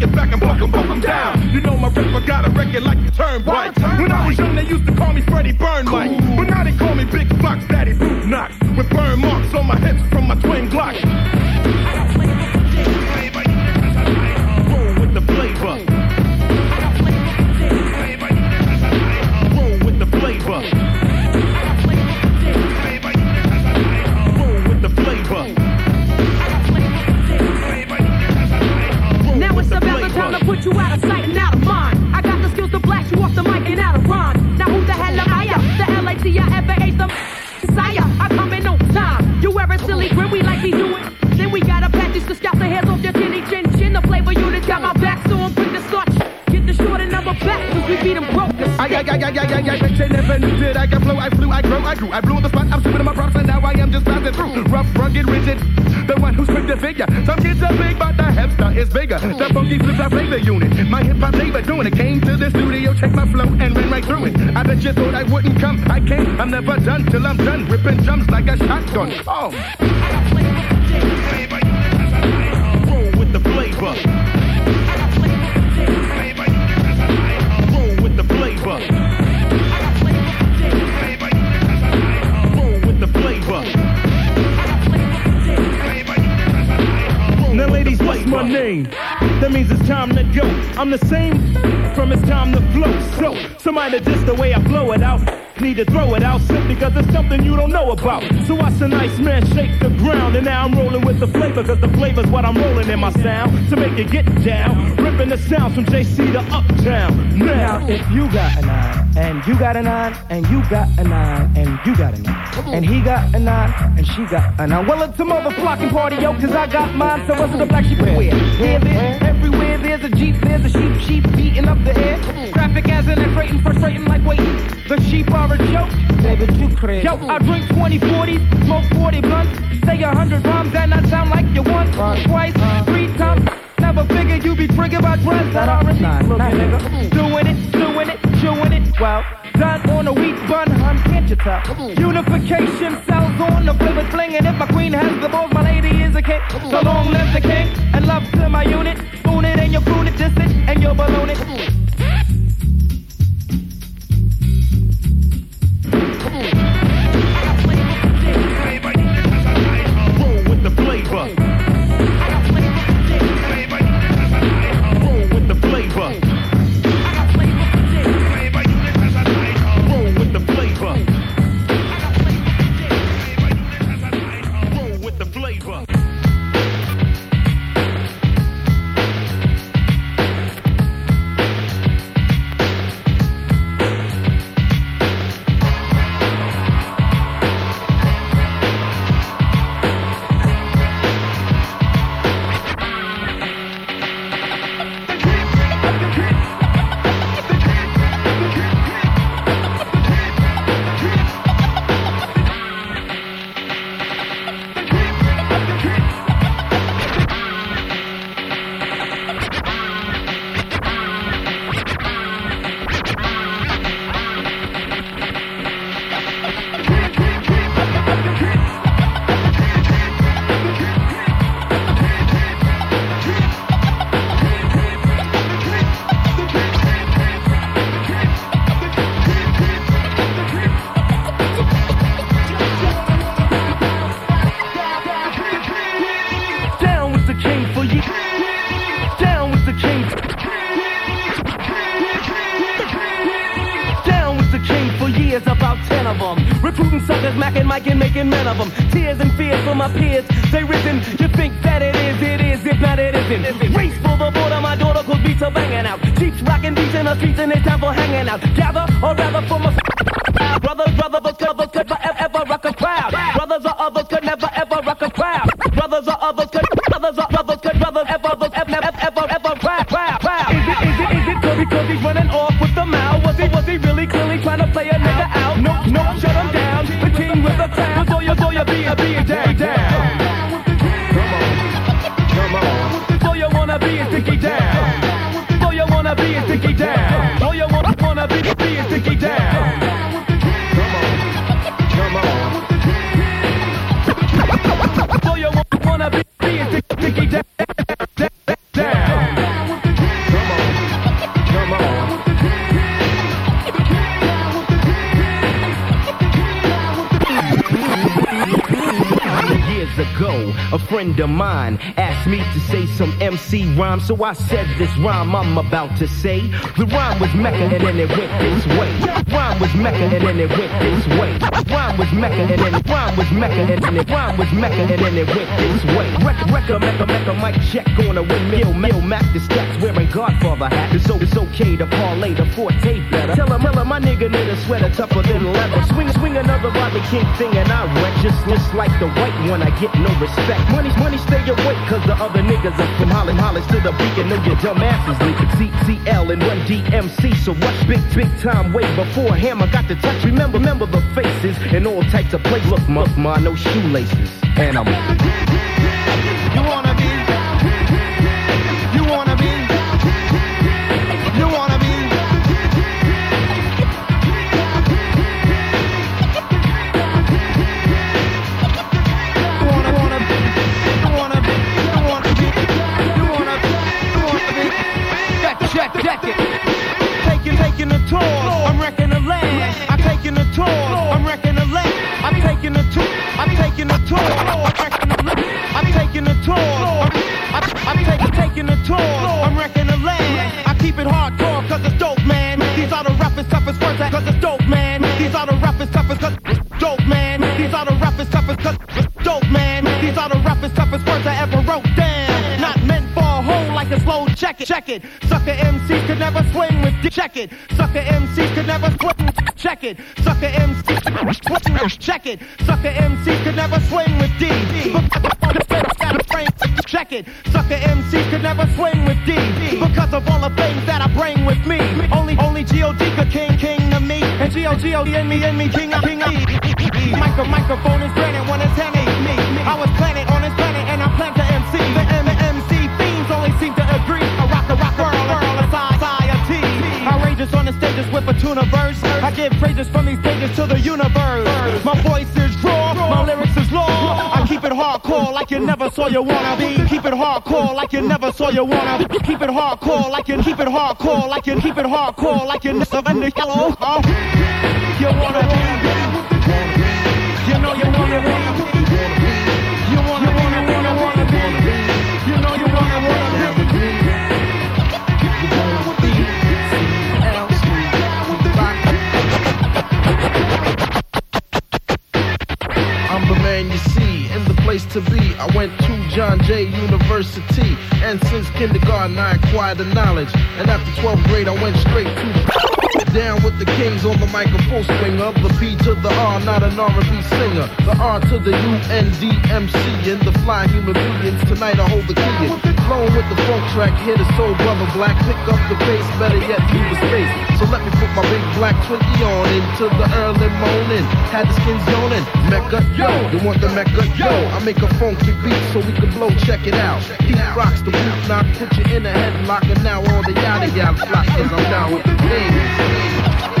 break it back and buck them, buck down. You know my rapper got a record like the turnpike. When I was young, they used to call me Freddie Burn Mike. But now they call me Big Fox Daddy Boot Knox. With burn marks on my hips from my twin Glock. I, never knew that I could flow, I flew, I grew, I grew, I blew on the spot, I'm in my props, and now I am just passing through. Rough, rugged, rigid, the one who's quick to figure. Some kids are big, but the hipster is bigger. The funky flips, I play the unit. My hip hop flavor doing it. Came to the studio, checked my flow, and ran right through it. I bet you thought I wouldn't come. I can't. I'm never done till I'm done. Ripping drums like a shotgun. Oh. My name? That means it's time to go. I'm the same from it's time to flow. So, somebody just the way I blow it out. Need to throw it out simply because it's something you don't know about. So watch a nice man shake the ground. And now I'm rolling with the flavor because the flavor's what I'm rolling in my sound. To make it get down. Ripping the sounds from JC to Uptown. Now, Now, if you got a nine, and you got a nine, and you got a nine, and you got a nine, and he got a nine, and she got a nine, well, it's a motherfucking party, yo, cause I got mine, so what's the black sheep wear? Here, there, everywhere, there's a jeep, there's a sheep, sheep beating up the air. Traffic as in and freighting, frustrating like waiting. The sheep are a joke. David, you crazy. Yo, I drink 20 40s, smoke 40 blunts, say a hundred rhymes, and I sound like you once, twice, three times. Never figured you'd be triggered by dreads that are in Look, nigga. Doing it, doing it, chewing it. Well, done on a wheat bun, hun, can't you tell? Unification cells on the flavor fling, and if my queen has the balls, my lady is a king. So long live the king, and love to my unit. Spoon it and you croon it, diss it, and you balloon it. Macking, Mike, and making men of them. Tears and fears for my peers, they risen. You think that it is, it is, if not it isn't. Race for the border, my daughter cause beats are banging out. Jeeps rocking beats in streets and it's time for hanging out. Gather, or rather for my Brothers, brothers, could never, could ever, ever rock a crowd. Brothers or others could never, ever rock a crowd. Brothers or others could, brothers or brothers could, brothers ever, ever, ever, ever, ever, crowd, crowd, crowd. Is it, is it, is it, cause he's running off with the mouth. Was he, was he really clearly trying to play a nigga out? No, no, You, be a, down, down. Come on, come on. So you wanna be a sticky down. So you wanna be a sticky down. Asked me to say some MC rhyme, so I said this rhyme I'm about to say. The rhyme was Mecca and then it went this way. Rhyme was Mecca and then it went this way. Rhyme was Mecca and then rhyme was Mecca and then rhyme was Mecca and then it went this way. Record, record, Mecca, Mecca, mic check on a windmill, mill, Mac the stacks wearing Godfather hat. It's, so, it's okay to parlay the forte better. Tell him, tell him my nigga need a sweater tougher than leather. Swing, swing another Rodney King thing and I wreck just, just like the white one. I get no respect. Money, money, stay awake, cause the other niggas are from Holland, Hollis to the beacon. Know your dumb asses leak CCL and Run-DMC. So rush big, big time way before Hammer got the touch. Remember, remember the faces and all types of places. Look, muff, ma, no shoelaces. And I'm. You wanna I'm taking the tour. I'm, wrecking the land. I keep it hardcore cause it's dope, man. These are the roughest, toughest words I ever wrote down. Not meant for a hole like a slow check it, check it. Sucker MCs could never swing with check it. Sucker MCs could never swing, check it. Sucker MCs, check it. Sucker MCs could never swing with D. Check it. Sucker MCs could never swing with D. Because of all the things that I bring with me. Only, only G.O.D. could king, king to me. And G.O.G.O.D. in me, in me, king, king, king. Micro, microphone is granted when it's handed me. I was planted on this planet and I plan to MC. The M MC themes only seem to agree. I rock the rock world, world of society. Outrageous on the stages with a tuna verse. I give praises from these pages to the universe. My voice is raw, my lyrics is law. I keep it hardcore like you never saw you wanna be. Keep it hardcore like you never saw you wanna. Keep it hardcore like you keep it hardcore like you keep it hardcore like you never in the yellow. You wanna be. You know you wanna be. You wanna wanna wanna wanna be. You know you wanna wanna be. Man you see in the place to be. I went to John Jay University, and since kindergarten I acquired the knowledge. And after 12th grade, I went straight to down with the kings on the microphone swinger. The B to the R, not an R&B singer. The R to the U N D M C and the fly human beings. Tonight I hold the key. Flowing with the funk track, hit a soul brother black. Pick up the pace, better yet leave the space. So let me put my big black twinkie on into the early morning. Had the skins yawning. Mecca, yo, you want the Mecca, yo? I make a funky beat so we can blow. Check it out. He rocks the boot knock, put you in a headlock, and now all the yada yada flock. Cause I'm down with the things.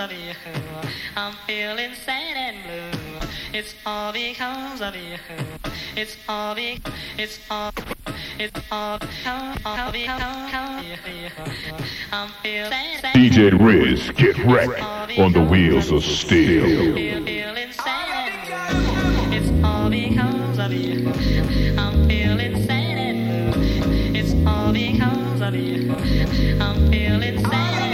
Of you. I'm feeling sad and blue. It's all because of you. It's all be, it's all, it's all because of you. I'm feeling sad. DJ Riz, get wrecked on the wheels of steel. Feeling sad and blue. It's all because of you. I'm feeling sad and blue. It's all because of you. I'm feeling sad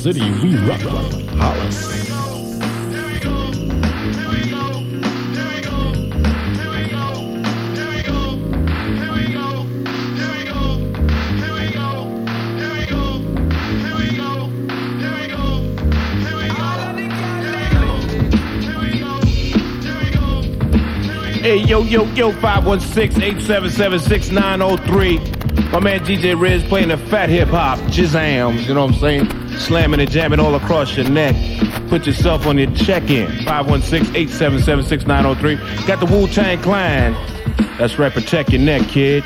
City, we rock. Hollis. Hey, yo, yo, yo, 516-877-6903. My man DJ Riz playing the fat hip hop, jizams, you know what I'm saying? Slamming and jamming all across your neck. Put yourself on your check-in. 516-877-6903. Got the Wu-Tang Clan. That's right, protect your neck, kid.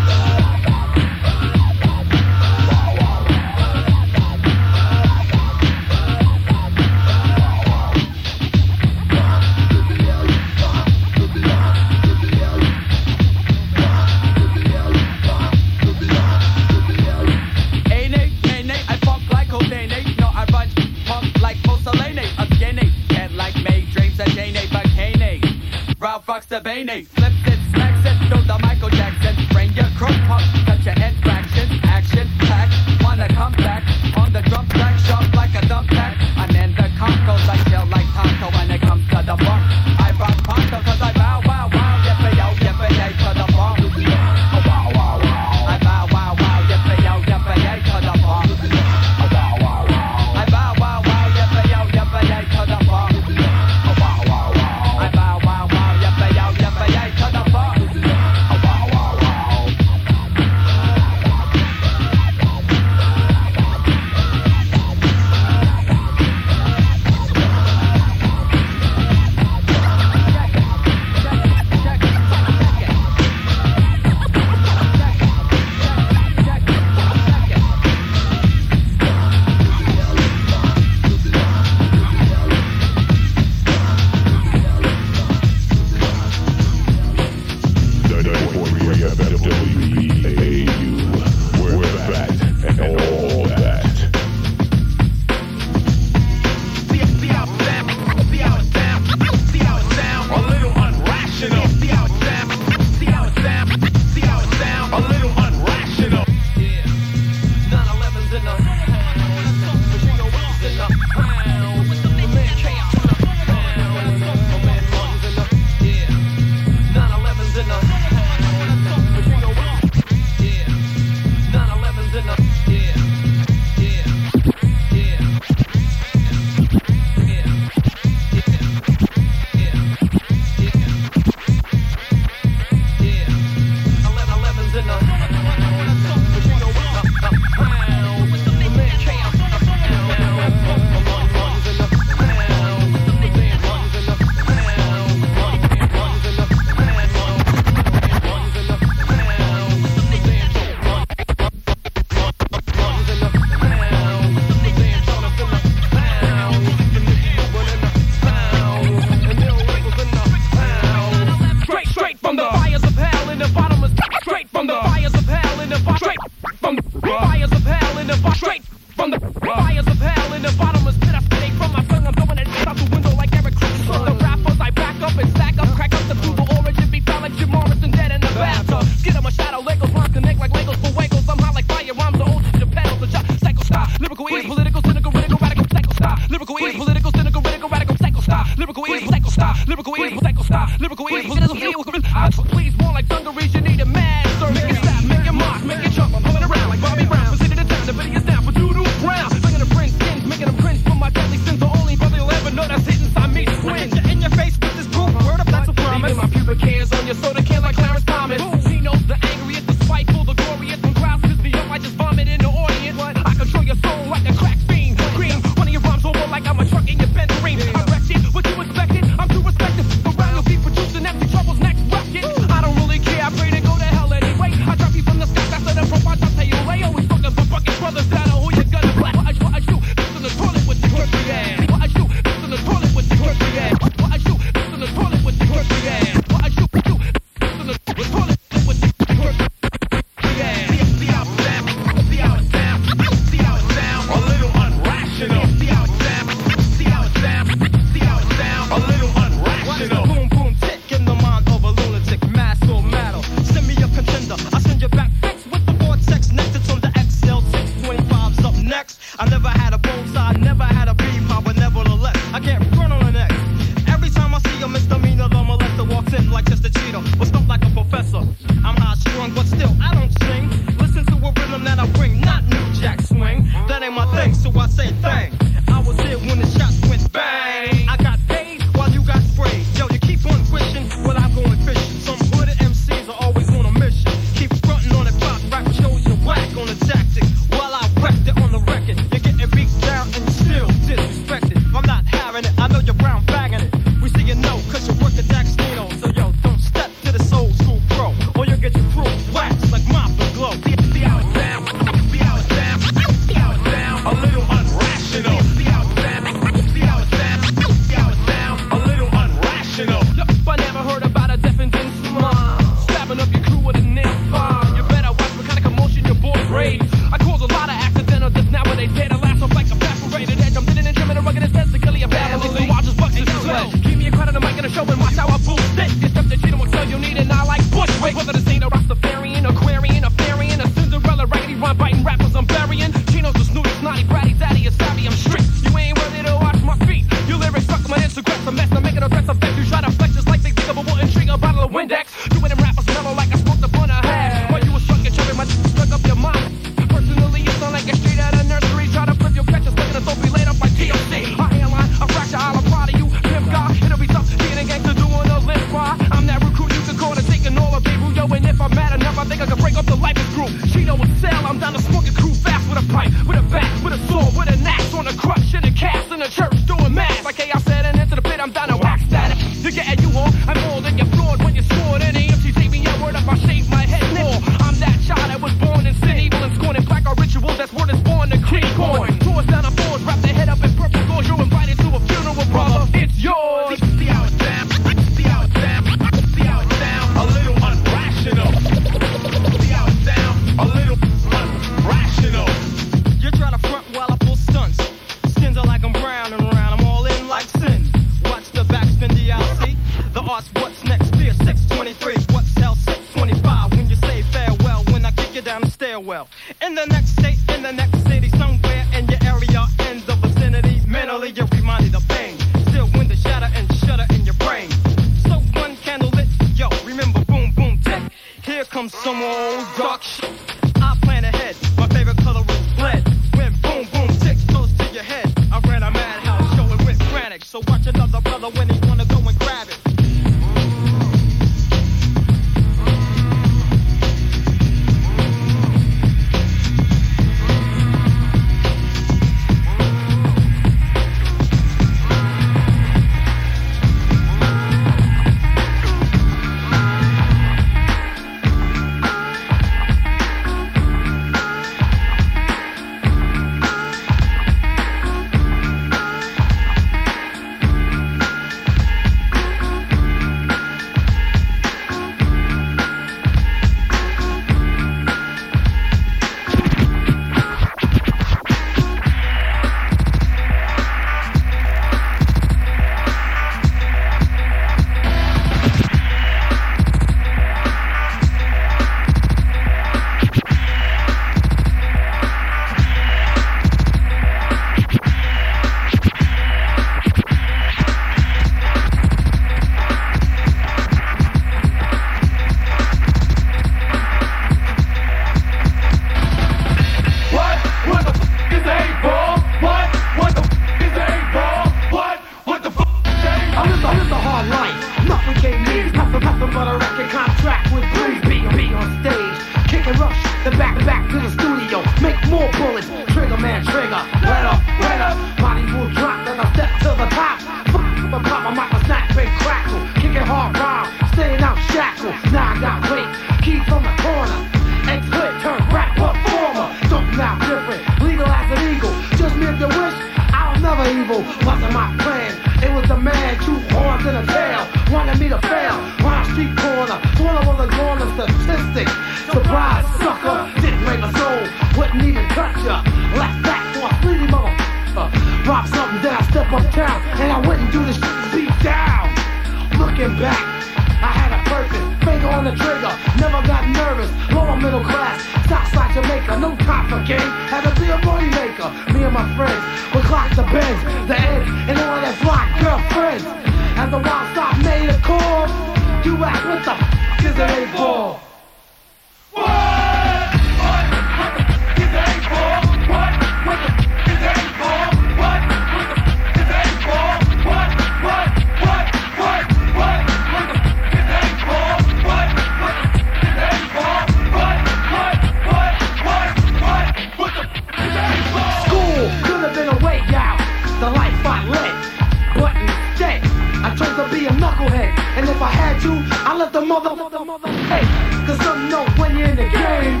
Holler the mother, mother, mother, hey. Cause I'm you're in the game.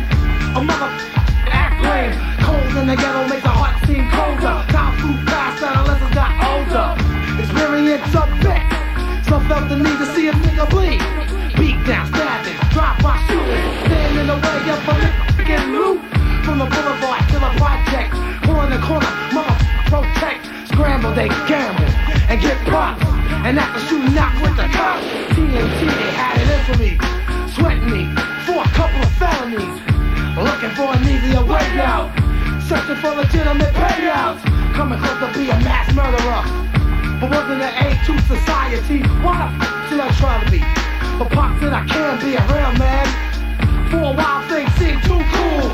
A mother act lame. Cold in the ghetto make the heart seem colder. Time flew past, adolescents got older. Experience a bit. Some felt the need to see a nigga bleed. Beat down, stabbing, Drop by shooting. Stand in the way of a nigga loot. From the boulevard to the project. Corner to corner, mother protect gamble, they gamble and get props. And after shooting knock with the cops, TNT, they had it in for me. Sweating me for a couple of felonies. Looking for an easier way out. Searching for legitimate payouts. Coming close to be a mass murderer. But wasn't an aid to society. Why the f should I try to be? But pops said I can be a real man. For a while things seemed too cool.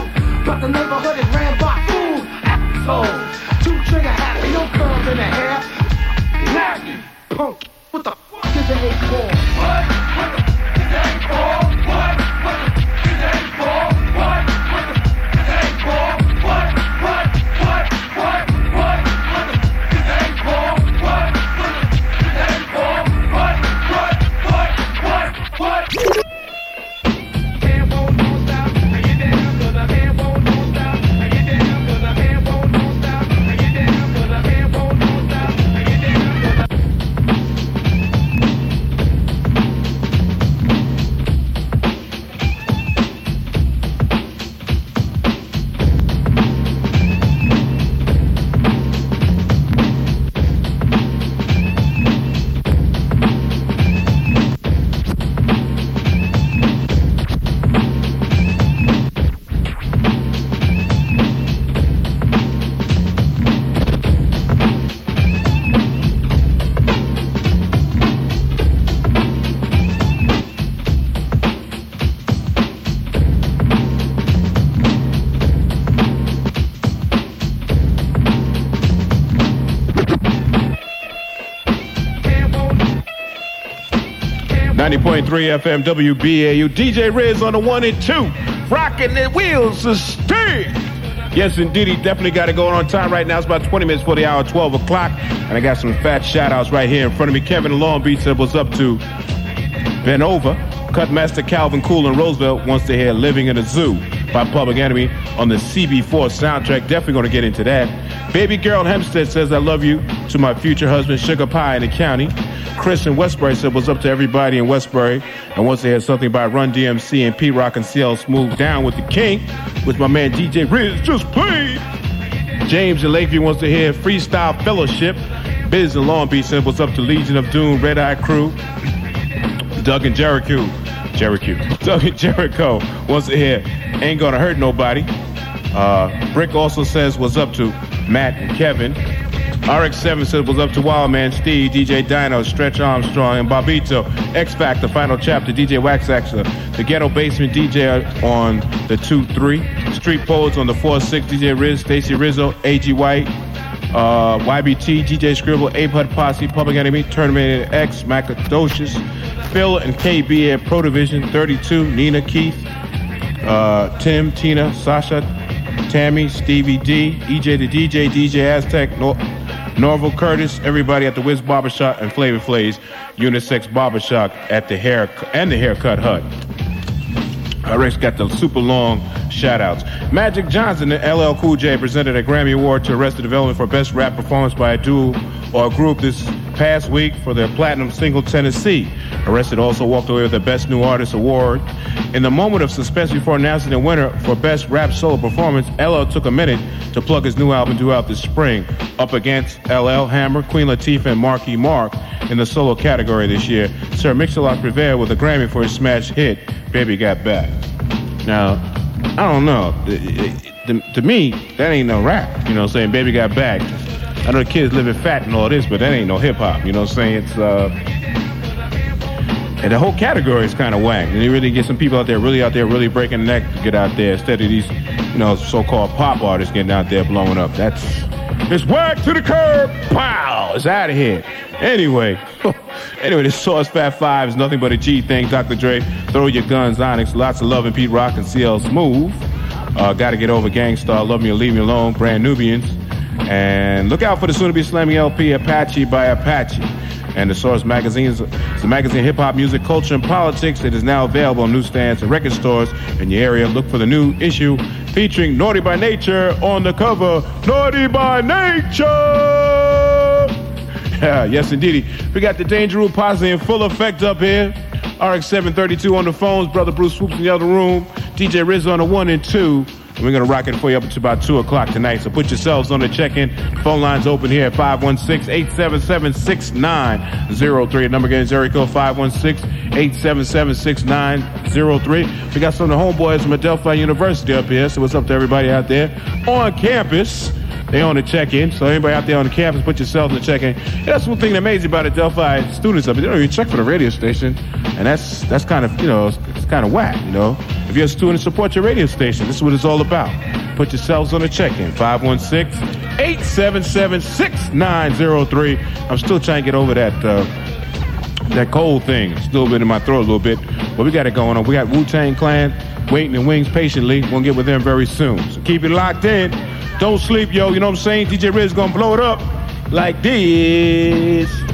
But the neighborhood is ran by fools. Assholes trigger happy, no curls in the hair. Nappy, punk, what the fuck is a hate call? FM WBAU. DJ Riz on the one and two. Rocking the wheels of steel. Yes, indeed. He definitely got it going on time right now. It's about 20 minutes for the hour, 12 o'clock. And I got some fat shout outs right here in front of me. Kevin in Long Beach said, What's up to Ben Over? Cutmaster Calvin Cool in Roosevelt wants to hear Living in a Zoo by Public Enemy on the CB4 soundtrack. Definitely going to get into that. Baby Girl Hempstead says, I love you to my future husband, Sugar Pie in the county. Chris in Westbury said, What's up to everybody in Westbury? And once they had something by Run-DMC and Pete Rock and CL Smooth Down with the King, which my man DJ Riz just played. James in Lakeview wants to hear Freestyle Fellowship. Biz in Long Beach said, What's up to Legion of Doom, Red Eye Crew? Doug and Jericho. Jericho. Doug and Jericho wants to hear Ain't Gonna Hurt Nobody. Uh, Brick also says, What's up to Matt and Kevin? RX7 says, What's up to Wildman, Steve, DJ Dino, Stretch Armstrong, and Bobbito. X Factor, final chapter, DJ Wax. The Ghetto Basement DJ on the 2 3. Street Poets on the 4 6. DJ Riz, Stacy Rizzo, AG White. Uh, YBT, DJ Scribble, Ape Hut Posse, Public Enemy, Terminator X, Macadocious, Phil and KB at Pro Division 32, Nina Keith, uh, Tim, Tina, Sasha, Tammy, Stevie D, EJ the DJ, DJ Aztec, Nor- Norval Curtis, everybody at the Wiz Barbershop and Flavor Flays Unisex Barbershop at the hair and the haircut hut. Uh, Rick's got the super long shout outs. Magic Johnson and LL Cool J presented a Grammy Award to Arrested Development for Best Rap Performance by a Duo or a Group this past week for their platinum single Tennessee. Arrested also walked away with the Best New Artist Award. In the moment of suspense before announcing the winner for Best Rap Solo Performance, LL took a minute to plug his new album due out this spring, up against LL Hammer, Queen Latifah, and Marky Mark in the solo category this year. Sir Mix-a-Lot prevailed with a Grammy for his smash hit, Baby Got Back. Now, I don't know. To, to me, that ain't no rap. You know saying? Baby Got Back. I know the kids living fat and all this, but that ain't no hip hop. You know what I'm saying? It's, uh, and the whole category is kind of whack. And you really get some people out there, really out there, really breaking the neck to get out there instead of these, you know, so-called pop artists getting out there blowing up. That's it's whack to the curb. Pow! It's out of here. Anyway, anyway, this Sauce Fat Five is nothing but a G thing. Dr. Dre, throw your guns, Onyx, lots of love and Pete Rock and CL Smooth. Uh, Got to get over Gang Starr, Love Me or Leave Me Alone, Brand Nubians, and look out for the soon-to-be slamming LP Apache by Apache. And the Source magazine is a magazine hip hop, music, culture, and politics. It is now available on newsstands and record stores in your area. Look for the new issue featuring Naughty by Nature on the cover. Naughty by Nature! Yes, indeed. We got the Danger Room posse in full effect up here. RX 732 on the phones. Brother Bruce Swoops in the other room. DJ Riz on the one and two. We're going to rock it for you up until about 2 o'clock tonight. So put yourselves on the check-in. Phone lines open here at 516-877-6903. Number again is Jericho 516-877-6903. We got some of the homeboys from Adelphi University up here. So what's up to everybody out there on campus? They on the check-in. So anybody out there on the campus, put yourself in the check-in. And that's one thing that amazing about Adelphi students up here. They don't even check for the radio station. And that's that's kind of, you know, it's, it's kind of whack, you know. If you're a student, support your radio station. This is what it's all about. Put yourselves on the check-in. 516-877-6903. I'm still trying to get over that uh, that cold thing. It's still been in my throat a little bit. But we got it going on. We got Wu-Tang Clan waiting in wings patiently. We'll get with them very soon. So keep it locked in. Don't sleep, yo. You know what I'm saying? DJ Riz gonna blow it up like this.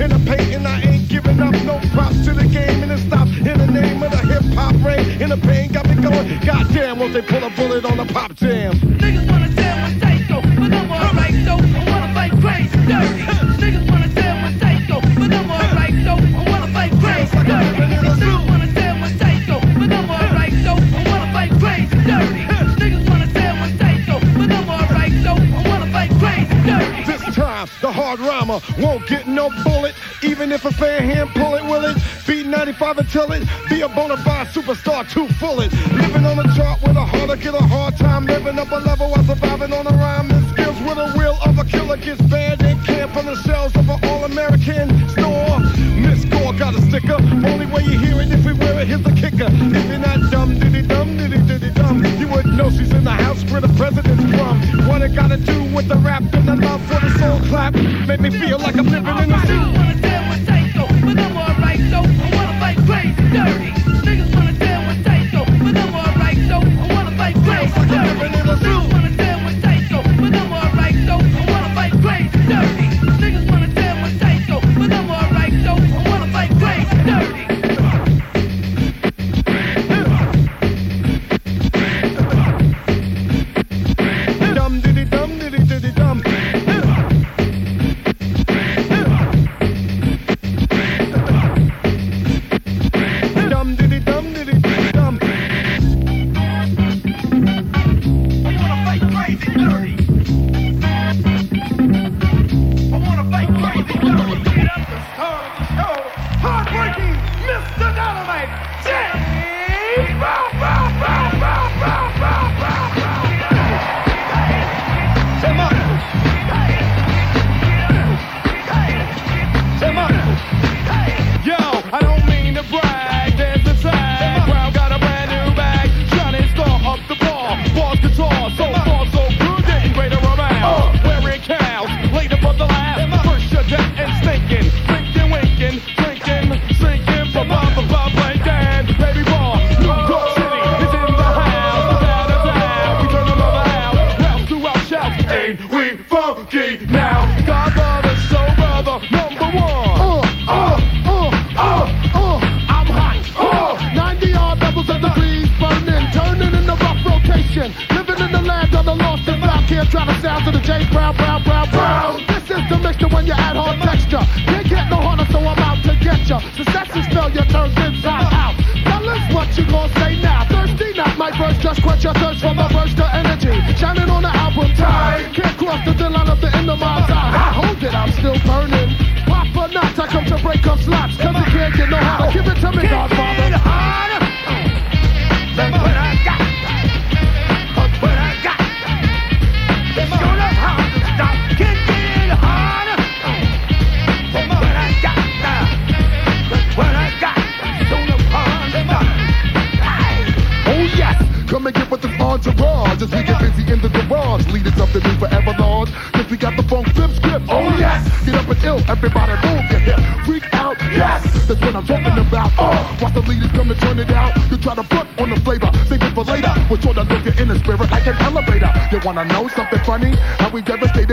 in the paint, and I ain't giving up no props to the game, and it stops in the name of the hip hop ring. In the pain, got me going. Goddamn, won't they pull a bullet on the pop jam? Niggas wanna damn my psycho, but I'm alright. I wanna fight crazy, dirty. Niggas wanna but I'm alright so I wanna fight crazy, dirty. Niggas wanna but I'm alright. I wanna fight crazy, dirty. Niggas wanna but I'm alright. I wanna fight crazy, dirty. This time, the hard rhymer won't till it. Be a bona fide superstar, too full it.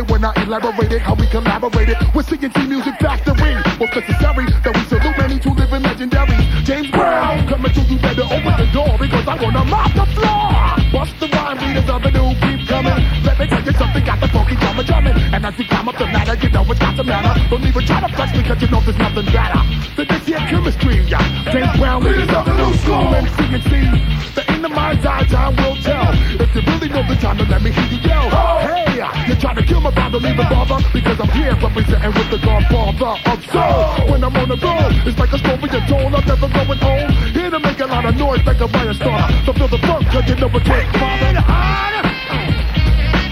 Devastated when I elaborated, how we collaborated with CNC Music Factory. What's necessary that we salute many to living legendaries. James Brown, coming to you better open the door because I wanna mop the floor. Bust the rhyme, leaders of the new keep coming. Let me tell you something, got the funky drummer drumming. And as we climb up the ladder, you know it's got the matter. Don't even try to flex me because you know there's nothing better. Than this here chemistry, yeah. James Brown, leaders of the new school. And CNC, the in the mind's eye, time will tell. If you really know the time, then let me hear you yell. Hey, you try to kill my brother, leave it bother. Because I'm here representing with the godfather of soul. When I'm on the road, it's like a story you're told. I'm never going home. Here to make a lot of noise like a fire starter. So feel the funk, cause you know it can't bother. harder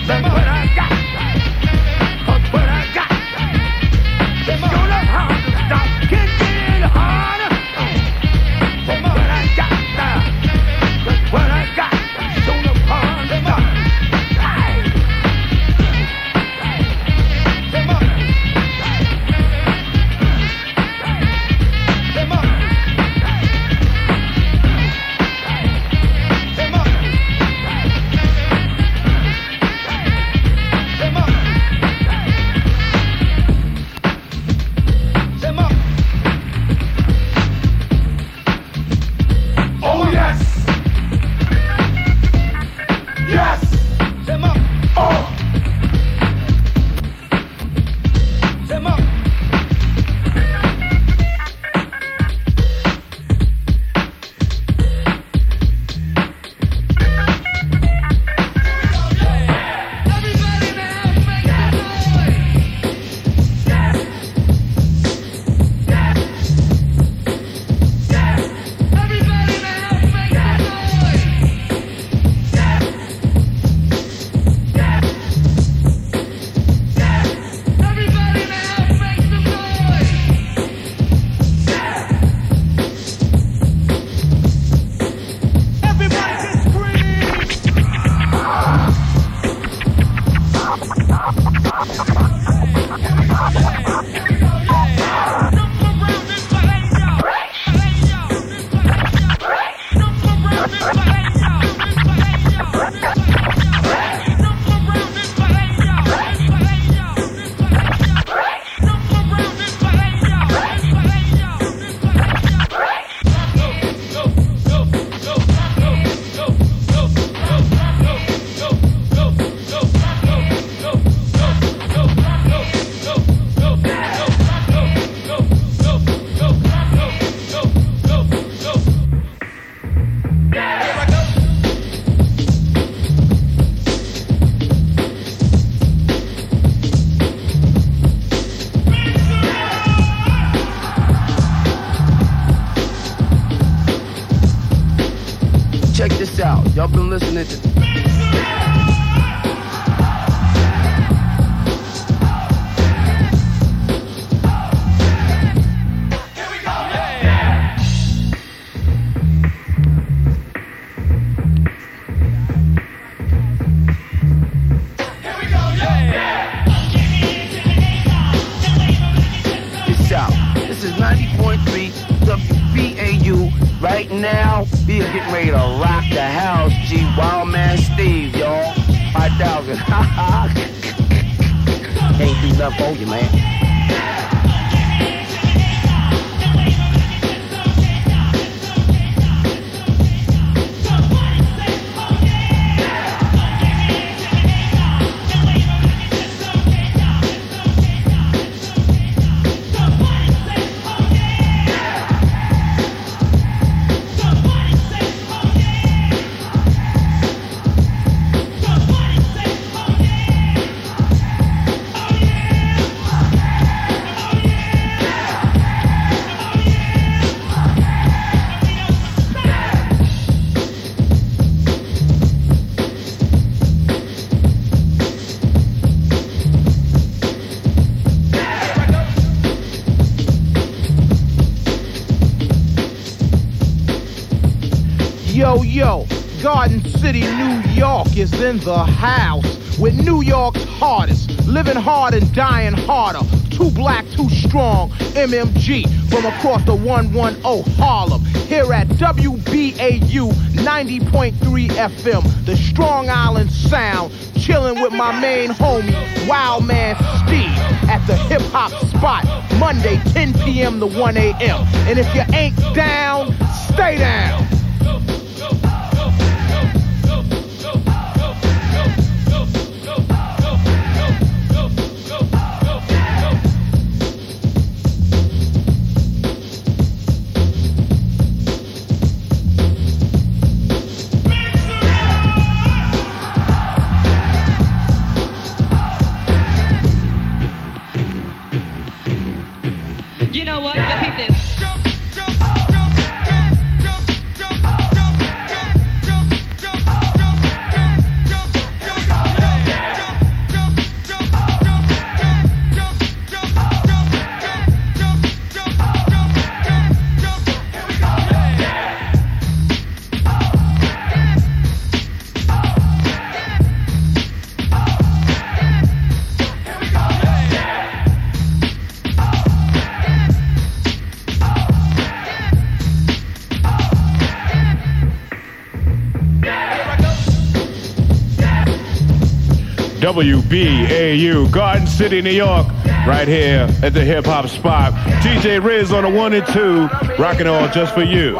than what I got. Listening to. Can't do nothing for you, man. City, New York is in the house with New York's hardest, living hard and dying harder. Too black, too strong, MMG from across the 110 Harlem. Here at WBAU 90.3 FM, the Strong Island Sound, chilling with my main homie, Wildman Steve, at the hip hop spot, Monday 10 p.m. to 1 a.m. And if you ain't down, stay down. WBAU, Garden City, New York, right here at the hip hop spot. DJ Riz on the one and two, rocking all just for you.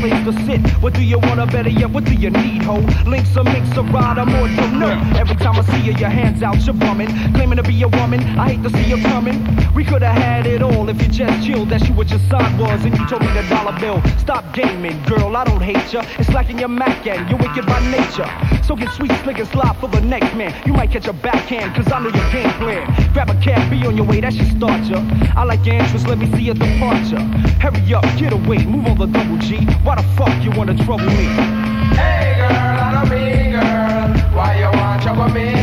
Place to sit. What do you want to better yet? What do you need, ho? Links or mix a ride, I'm more than no. Every time I see you, your hands out, you're bumming. Claiming to be a woman, I hate to see you coming. We could have had it all if you just chilled. That's you what your side was, and you told me the dollar bill. Stop gaming, girl, I don't hate ya. It's like in your Mac and you're wicked by nature. So get sweet, slick, and slide for the next man. You might catch a backhand, cause I know your game plan. Grab a cab, be on your way, that should start ya. I like your interest, let me see your departure. Hurry up, get away, move on the double G. Why the fuck you wanna trouble me? Hey girl, I don't mean girl. Why you want trouble me,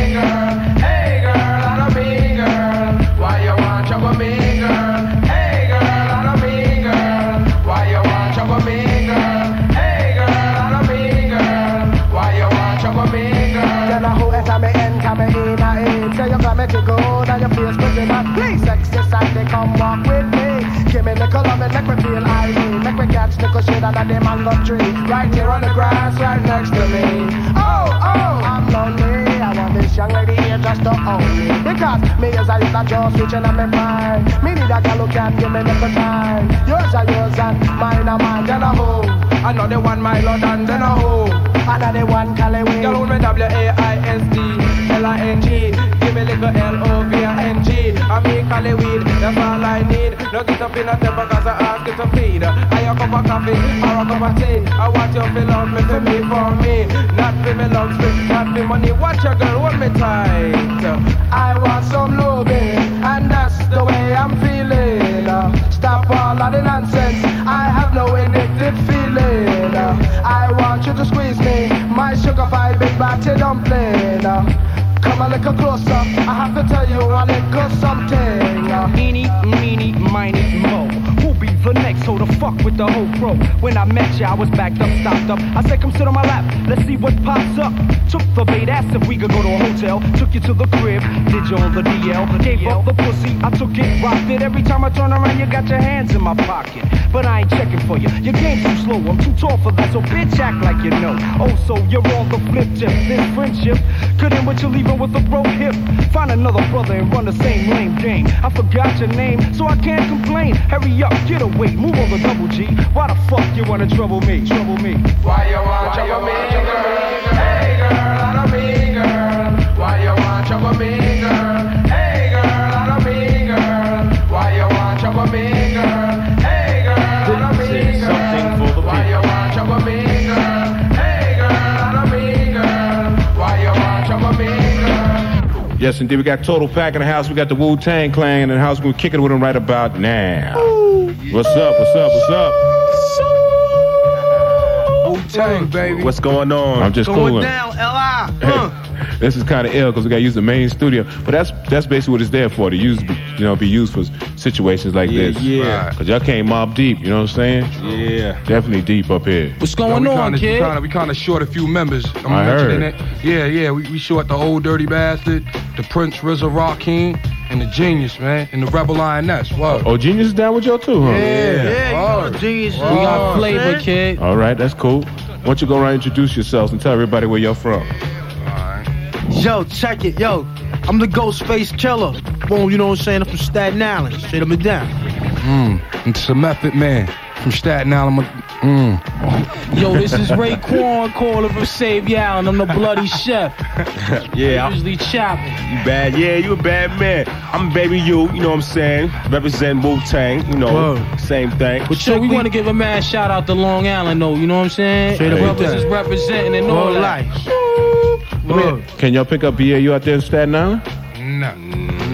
Say you go, now your face pretty not please. Sexy side, they come walk with me. Give me the color, me make me feel irate. Make me catch the shade under the mango tree. Right here on the grass, right next to me. Oh, oh, I'm lonely. I want this young lady here just to own me. Because me I use a jaw switching on me mind. Me need a girl who can give me the time. Yours are yours and mine are mine. Then a who? Another one, my lord, and then a who? Another one, Cali Girl, hold me W-A-I-S-D L-I-N-G me little L-O-V-I-N-G I mean Cali weed, that's all I need No get up in a temper cause I ask you to feed I a cup of coffee or a cup of tea I want you to love me for me, for me Not for me love strip, not for money Watch your girl, hold me tight I want some loving, and that's the way I'm feeling. Stop all of the nonsense. I have no addictive feeling. I want you to squeeze me, my sugar pie, big batty dumpling. Come a little closer. I have to tell you a little something. Uh, Eeny, meeny, miny, mo. Who be the next? So the fuck with the whole pro. When I met ya, I was backed up, stopped up. I said, come sit on my lap, let's see what pops up. Took the bait, asked if we could go to a hotel. Took you to the crib, did you on the DL? Gave up the pussy, I took it, rocked it. Every time I turn around, you got your hands in my pocket. But I ain't checking for you. Your game's too slow, I'm too tall for that. So bitch, act like you know. Oh, so you're on the flip tip. This friendship could end with you leaving with a broke hip. Find another brother and run the same lame game. I forgot your name, so I can't complain. Hurry up, get away, move on the double G. Why the fuck you wanna trouble me? Trouble me. Why you want trouble me, girl? Hey girl, I don't mean girl. Why you want trouble me, girl? Hey girl, I don't mean girl. Why you want trouble me, girl? Hey girl, I don't mean girl. Why you want trouble me, girl? Hey girl, I don't mean girl. Why you want trouble me, girl? Yes, indeed. We got Total Pack in the house. We got the Wu Tang Clan in the house. We're kicking with them right about now. What's up? What's up? What's up? Wu-Tang, baby. What's going on? I'm just Going cooling. down, L.I. Uh. This is kind of ill because we got to use the main studio. But that's that's basically what it's there for to use, you know, be used for situations like Yeah, this. yeah. Because y'all came mob deep. You know what I'm saying? Yeah. Definitely deep up here. What's going we on, kinda, kid? We kinda, we kinda short a few members. I'm I heard. it. Yeah, yeah. We, we short the old dirty bastard, the Prince RZA Rakeem, and the Genius, man, and the Rebel INS. Whoa. Oh, Genius is down with y'all too, huh? yeah. Genius. We got flavor, kid. All right, that's cool. Why don't you go around and introduce yourselves and tell everybody where you're from? Yo, check it, yo. I'm the Ghostface Killah. Boom, you know what I'm saying? I'm from Staten Island. Straight up and down. Mm. It's a Method Man from Staten Island. Mm. Yo, this is Raekwon calling from Shaolin. I'm the bloody chef. Yeah, I'm- Usually chopping. You bad, yeah, you a bad man. I'm baby you, you know what I'm saying? Represent Wu Tang, you know, Word. same thing. But so we want to give a mad shout out to Long Island, though. You know what I'm saying? Straight up Brothers is representing and all Word that. Come. Can y'all pick up BAU out there in Staten Island? No,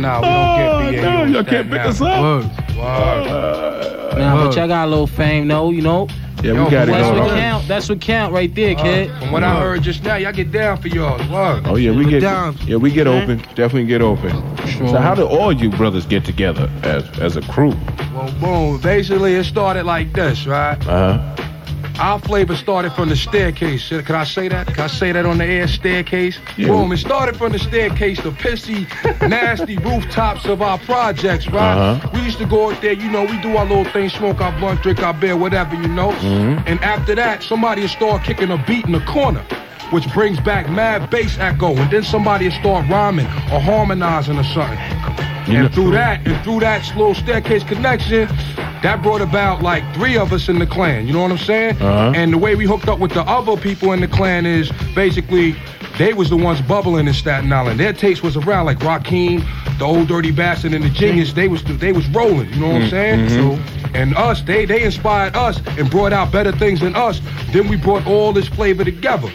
no, we don't get BAU. no, y'all can't Staten pick us Island. up. Word. Nah, but y'all got a little fame, though. You know. Yeah, we got it That's going what on. count. That's what count right there, kid. From what I heard just now, y'all get down for y'all. Word. Oh yeah, we get down. yeah we get open. Definitely get open. So how do all you brothers get together as as a crew? Well, boom. Basically, it started like this, right? Uh huh. Our flavor started from the staircase. Can I say that? Can I say that on the air? Staircase. Yeah. Boom. It started from the staircase, the pissy, nasty rooftops of our projects, right? Uh-huh. We used to go out there, you know, we do our little thing, smoke our blunt, drink our beer, whatever, you know. Mhm. And after that, somebody would start kicking a beat in the corner. Which brings back mad bass echo, and then somebody would start rhyming or harmonizing or something. And through that, and through that little staircase connection, that brought about like three of us in the clan. You know what I'm saying? Uh-huh. And the way we hooked up with the other people in the clan is basically they was the ones bubbling in Staten Island. Their taste was around like Rakeem, the old dirty bastard, and the genius. They was they was rolling. You know what I'm Mm, saying? mhm. So and us, they they inspired us and brought out better things than us. Then we brought all this flavor together.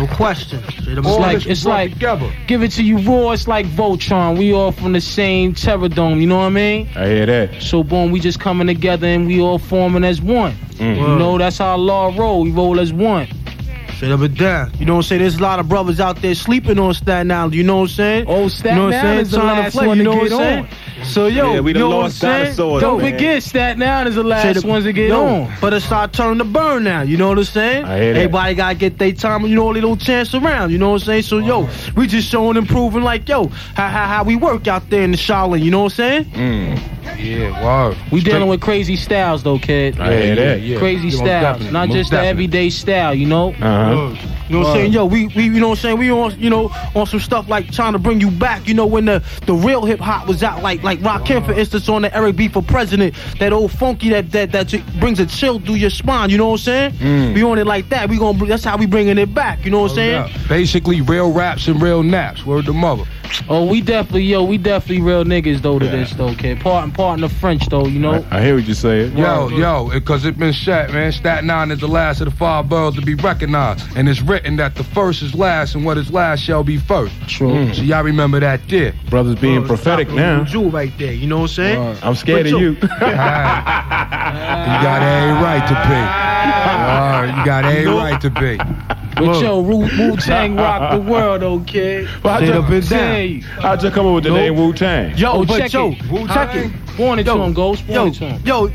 No question. It's like it's like give it to you raw. It's like Voltron. We all from the same terror dome. You know what I mean? I hear that. So boom, we just coming together and we all forming as one. Mm. You know that's how law roll. We roll as one. Straight up and down. You know what I'm saying? There's a lot of brothers out there sleeping on Staten Island. You know what I'm saying? Oh, Staten you know what I'm Island saying? is the Trying to last play, one you to know get what I'm saying? on. So yo, Yeah, we the you know what lost I'm saying? dinosaurs, Don't man. forget Staten Island is the last Say the- ones to get yo, on. But it's our turn to burn now. You know what I'm saying? I hear. Everybody gotta get their time. You know, a little chance around. You know what I'm saying? So yo, we just showing and proving like yo how how, how we work out there in the Shaolin. You know what I'm saying? Mm. Yeah, wow. We dealing with crazy styles though, kid. I hear that. yeah. Crazy Most styles, definitely, not most just the everyday style. You know. Uh huh. Huh? You know what I'm saying? Yo, we, we you know what I'm saying? We on you know on some stuff like trying to bring you back. You know when the the real hip hop was out, like like Rakim for instance on the Eric B for President, that old funky that that that brings a chill through your spine. You know what I'm saying? Mm. We on it like that. We gonna that's how we bringing it back. You know what I'm saying? Yeah. Basically, real raps and real naps. Word the mother. Oh, we definitely, yo, we definitely real niggas though to this though, kid. Part and part in the French though, you know. I hear what you're saying. Yo, yo, because it been said, man, Staten Island is the last of the five boroughs to be recognized. And it's written that the first is last and what is last shall be first. True. So mm. y'all remember that there. Brothers being prophetic Stop, now. little Jewel right there. You know what I'm saying? I'm scared But of yo- you. You got a right to be. you got a right to be. But yo, Wu Tang rock the world, okay? kid. Well, how'd you- up and down. you. How'd come up with the Yo. name Wu Tang? Yo, Oh, but check yo, it. check it. Born to Yo, him, Ghost. Born Yo, it to him. yo,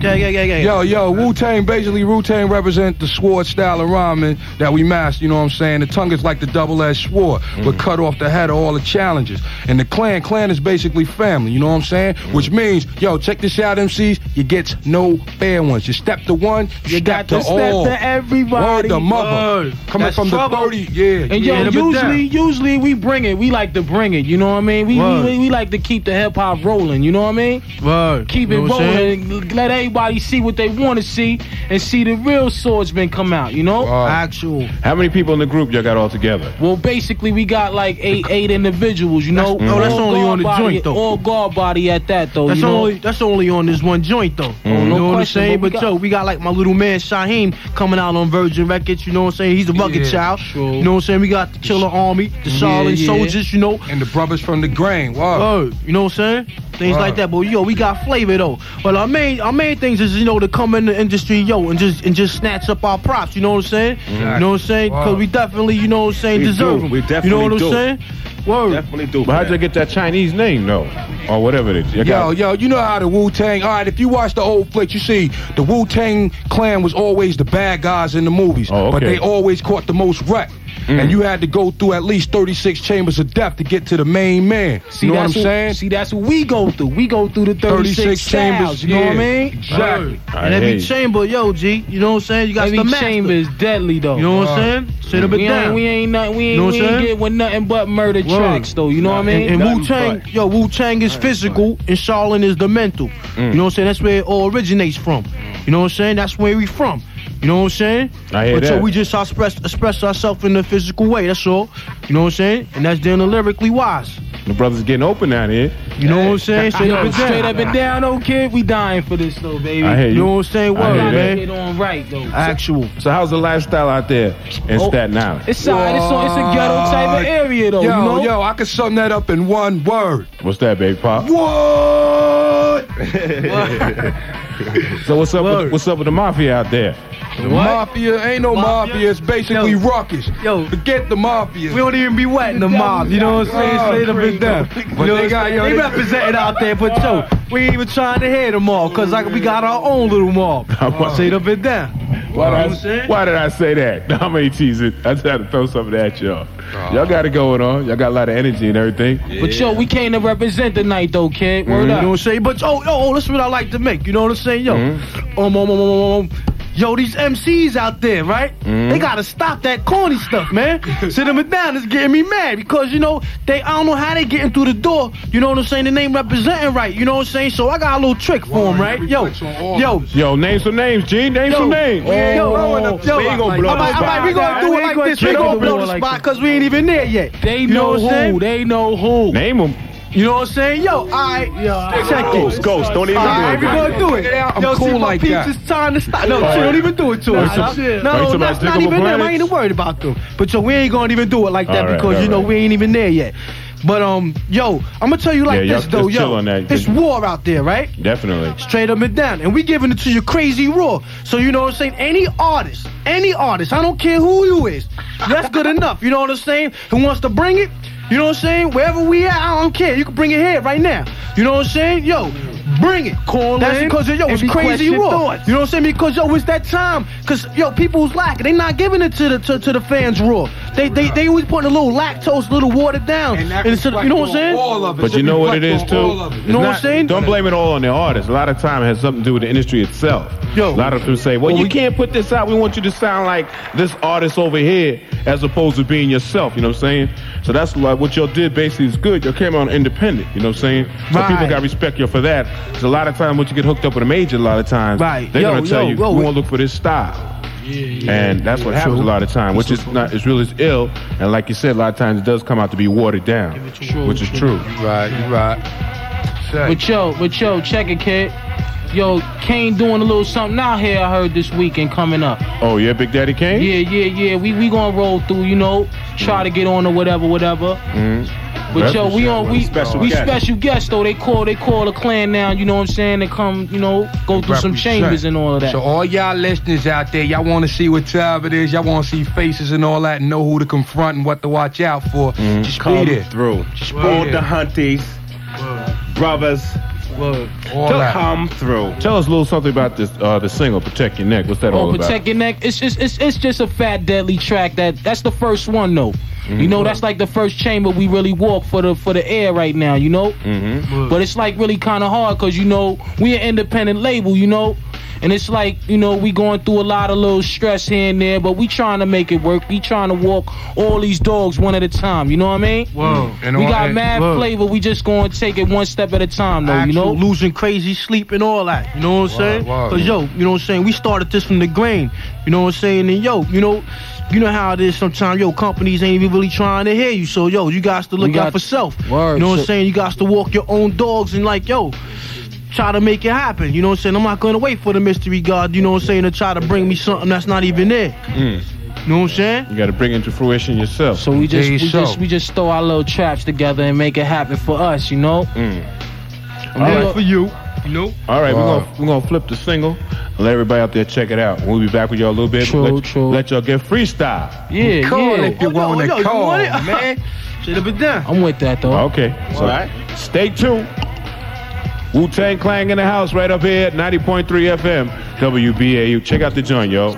yeah, yeah, yeah, yeah. Yo, yo, Wu Tang, basically, Wu Tang represent the sword style of rhyming that we master, you know what I'm saying? The tongue is like the double edged sword, but mm. cut off the head of all the challenges. And the clan, clan is basically family, you know what I'm saying? Mm. Which means, yo, check this out, MCs, you get no fair ones. You step to one, you, You step got to to step all. to everybody. Word the mother. Word. Coming That's from trouble. the 30, yeah. And yeah. yo, usually, usually we bring it. We like to bring it. You know what I mean? We Word. we, we like to keep the hip hop rolling. You know what I mean? Word. Keep it You know what I'm rolling. Let everybody see what they want to see and see the real swordsman come out. You know? Actual. How many people in the group y'all got all together? Well, basically, we got like eight eight individuals. You know? That's- oh, that's All only guard on the body- joint, though. All guard body at that though. That's you know? only that's only on this one joint though. Mm-hmm. You no know what I'm saying? but But got- yo, we got like my little man Shyheim coming out on Virgin Records. You know what I'm saying? He's a rugged Yeah, child. true. You know what I'm saying? We got the Killarmy, the Shaolin yeah. Soldiers. You know. And the brothers from the grain, wow. Word. You know what I'm saying? things Right. like that. But yo, we got flavor though. But our main our main things is you know to come in the industry, yo, and just and just snatch up our props. You know what I'm saying? You know what I'm saying? Because we definitely, you know what I'm saying, We deserve do. them. We you know definitely what I'm saying? Word. Definitely do. But how'd you get that Chinese name though, or whatever it is? You Yo, got- yo, you know how the Wu Tang. All right, if you watch the old flicks, you see the Wu Tang Clan was always the bad guys in the movies, Oh, but they always caught the most wreck. Mm. And you had to go through at least 36 chambers of death to get to the main man. See, you know what I'm that's saying? See, that's what we go through. We go through the 36, 36 chambers, chambers. You know what I mean? exactly. I And every chamber, yo, G, you know what I'm saying? You got Every the master. chamber is deadly though. You know what I'm saying? Sit up and we down. Ain't, we ain't nothing. We ain't, You know we ain't get with nothing but murder Word. Tracks though. You know what I mean? And, Nothing Wu Tang, yo, Wu Tang is physical, and Shaolin is the mental. You mm. know what I'm saying? That's where it all originates from. You know what I'm saying? That's where we from. You know what I'm saying? I hear but so that. we just express express ourselves in a physical way. That's all. You know what I'm saying? And that's then lyrically wise. The brothers getting open out here. You know what I'm saying? Straight up Yo, and straight down. up and down, though, kid. We dying for this though, baby. I hear you. You know what I'm saying? I Word, hear Gotta man. get on right though. Actual. So how's the lifestyle out there in Oh, Staten Island? It's alright. It's, a- it's a ghetto type of area though. Yo, you know? yo, I could sum that up in one word. What's that, baby pop? What? So what's up? With, what's up with the mafia out there? The mafia ain't no mafia. It's basically Yo. ruckus. Yo. Forget the mafia. We don't even be wet in the mob, you know what I'm saying? Straight up and down. You But know they got- yo. They they- represented out there, but yo, we ain't even trying to hear them all, cause like we got our own little mob. Straight up and down. Why You know what I'm did, I, saying? why did I say that? How many teasing? I just had to throw something at y'all. Y'all got it going on. Y'all got a lot of energy and everything. But yo, we came to represent the night though, kid. Word You know up. what I'm saying? But oh, oh, oh, that's what I like to make. You know what I'm saying? Yo, Mm-hmm. um, um, um, um, um, um, yo, these MCs out there, right? Mm-hmm. They gotta stop that corny stuff, man. Sit them down. It's getting me mad because you know they. I don't know how they getting through the door. You know what I'm saying? The name representing right. You know what I'm saying? So I got a little trick for them, right? Yo, yo. Yo, name some names, G. Name Yo, some names. yo, Oh, yo, we ain't gonna blow all right, the all right, we spot. gonna do it like this. We gonna blow the spot because we ain't even there yet. They know know, what I'm saying? who. They know who. Name them. You know what I'm saying? Yo, alright, yo, check it. Ghost, Ghost, don't even Alright, do we it. gonna do it. I'm Yo, cool see, my like peeps that. It's time to stop. No, Alright. shit, don't even do it to Wait, us. some- No, wait, no, that's not even a them. I ain't even worried about them. But yo, we ain't gonna even do it like that Alright, because you know alright. we ain't even there yet. But um, yo, I'm gonna tell you like Yeah, this though, yo. on that. It's war out there, right? Definitely. Straight up and down. And we giving it to you crazy raw. So you know what I'm saying? Any artist, any artist, I don't care who you is. That's good enough. You know what I'm saying? Who wants to bring it? You know what I'm saying? Wherever we at, I don't care. You can bring it here right now. You know what I'm saying? Yo, bring it. Call That's in because yo, and it's crazy raw. thoughts. You know what I'm saying? Because yo, it's that time. Cause yo, people's lacking. They not giving it to the to, to the fans raw. They they they always putting a little lactose, a little watered down. into the- you know what I'm saying? All of it. But you know what it is too. All of it. You know what I'm saying? Don't blame it all on the artist. A lot of time it has something to do with the industry itself. Yo. a lot of them say, "Well, you can't put this out. We want you to sound like this artist over here, as opposed to being yourself." You know what I'm saying? So that's like what y'all did. Basically, is good. Y'all came out independent. You know what I'm saying? So Right. people got to respect you for that. Because a lot of times, once you get hooked up with a major, a lot of times Right. they're gonna tell yo, you, yo, "We we- want to look for this style." and that's what happens a lot of time, which is not as real as ill. And like you said, a lot of times it does come out to be watered down, which is true. Right, you right. Say. But yo, but yo, check it, kid. Yo, Kane doing a little something out here. I heard this weekend coming up. Oh yeah, Big Daddy Kane. Yeah, yeah, yeah. We we gonna roll through, you know, try to get on or whatever, whatever. Mm-hmm. But yo, we on we Special we guest. special guests though. They call they call the clan now. You know what I'm saying? They come, you know, go through some chambers and all of that. So all y'all listeners out there, y'all want to see what time it is. Y'all want to see faces and all that, and know who to confront and what to watch out for. Mm-hmm. Just Come be there. through. Just be All there. the hunties, brothers, All to that. come through. Tell us a little something about this uh, the single "Protect Your Neck." What's that all Oh, about? protect your neck. It's just it's it's just a fat deadly track. That that's the first one though. You know, that's like the first chamber we really walk for the for the air right now. You know, Mm-hmm. but it's like really kind of hard because you know we an independent label. You know. And it's like, you know, we going through a lot of little stress here and there, but we trying to make it work. We trying to walk all these dogs one at a time. You know what I mean? Whoa. And we all- got and- mad Whoa. flavor. We just going to take it one step at a time, though. You know? Losing crazy sleep and all that. You know what I'm saying? wow. Cause yo, you know what I'm saying? We started this from the grain. You know what I'm saying? And yo, you know, you know how it is sometimes, yo, companies ain't even really trying to hear you. So yo, you got to look got- out for self. Word, you know what I'm saying? You got to walk your own dogs and like, yo, try to make it happen. You know what I'm saying? I'm not gonna wait for the mystery god, you know what I'm saying, to try to bring me something that's not even there. Mm. You know what I'm saying? You got to bring it to fruition yourself. So we just There we you just we just throw our little traps together and make it happen for us, you know. Mm. All right. for you. You know? All right, Wow. we're gonna we're gonna flip the single and let everybody out there check it out. We'll be back with y'all a little bit. True, let, let y'all get freestyle. Yeah, Call yeah. if you oh, oh, want to call, man. Should have been done. I'm with that though. Okay, so All right. stay tuned. Wu Tang Clan in the house right up here at 90.3 FM WBAU. Check out the joint, yo.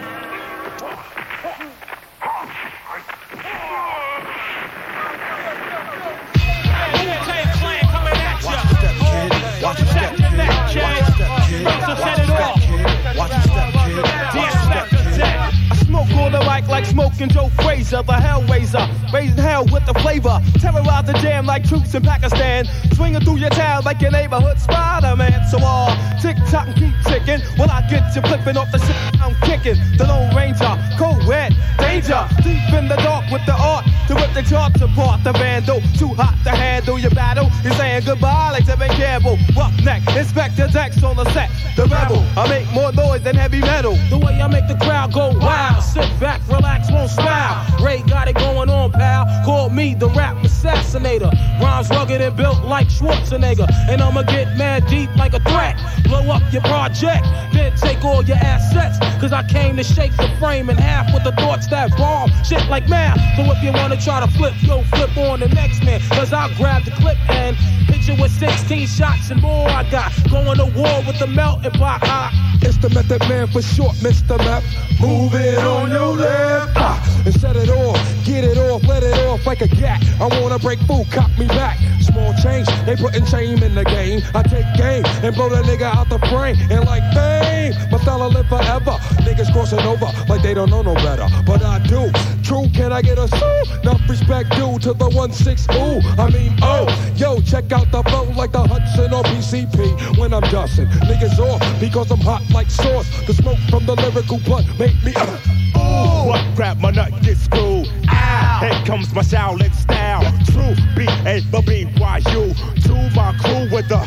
The mic Joe Frazier, the Hellraiser. Raising hell with the flavor. Terrorize the jam like troops in Pakistan. Swinging through your town like your neighborhood Spider-Man. So all tick tock and keep ticking. When I get you flipping off the shit I'm kicking. The Lone Ranger, cold red, danger. Deep in the dark with the art to rip the charts apart. The vandal, too hot to handle your battle. You're saying goodbye like Tevin Campbell. Roughneck, Inspectah Deck on the set. The rebel, I make more noise than heavy metal. The way I make the crowd go wild. Sit back, relax, won't smile. Ray got it going on, pal. Call me the rap assassinator. Rhymes rugged and built like Schwarzenegger. And I'ma get mad deep like a threat. Blow up your project, then take all your assets. Cause I came to shake the frame in half with the thoughts that bomb. Shit like math. So if you wanna try to flip, yo, flip on the next man. Cause I'll grab the clip and hit you with 16 shots and more I got. Going to war with the melting pot. It's the Method Man for short, Mr. Meth. Move it on your left. And set it off. Get it off, let it off like a gat. I wanna break food, cop me back. Small change, they putting shame in the game. I take game and blow that nigga out the frame. And like fame, my style live forever. Niggas crossing over like they don't know no better. But I do. True, can I get a sue? Enough respect due to the 1-6 ooh. I mean, oh, yo, check out the flow like the Hudson or PCP when I'm dusting. Niggas off because I'm hot like sauce. The smoke from the lyrical blunt make me. Uh, Ooh, what crap, my nut get screwed. Ow. Here comes my Shaolin style. True, B A B B Y U. To my crew with the.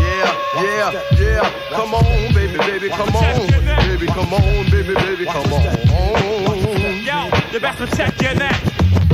Yeah, yeah, yeah. Come on, baby, baby, come on. Baby, come on, baby, baby, come on. Yo, you best to check your neck.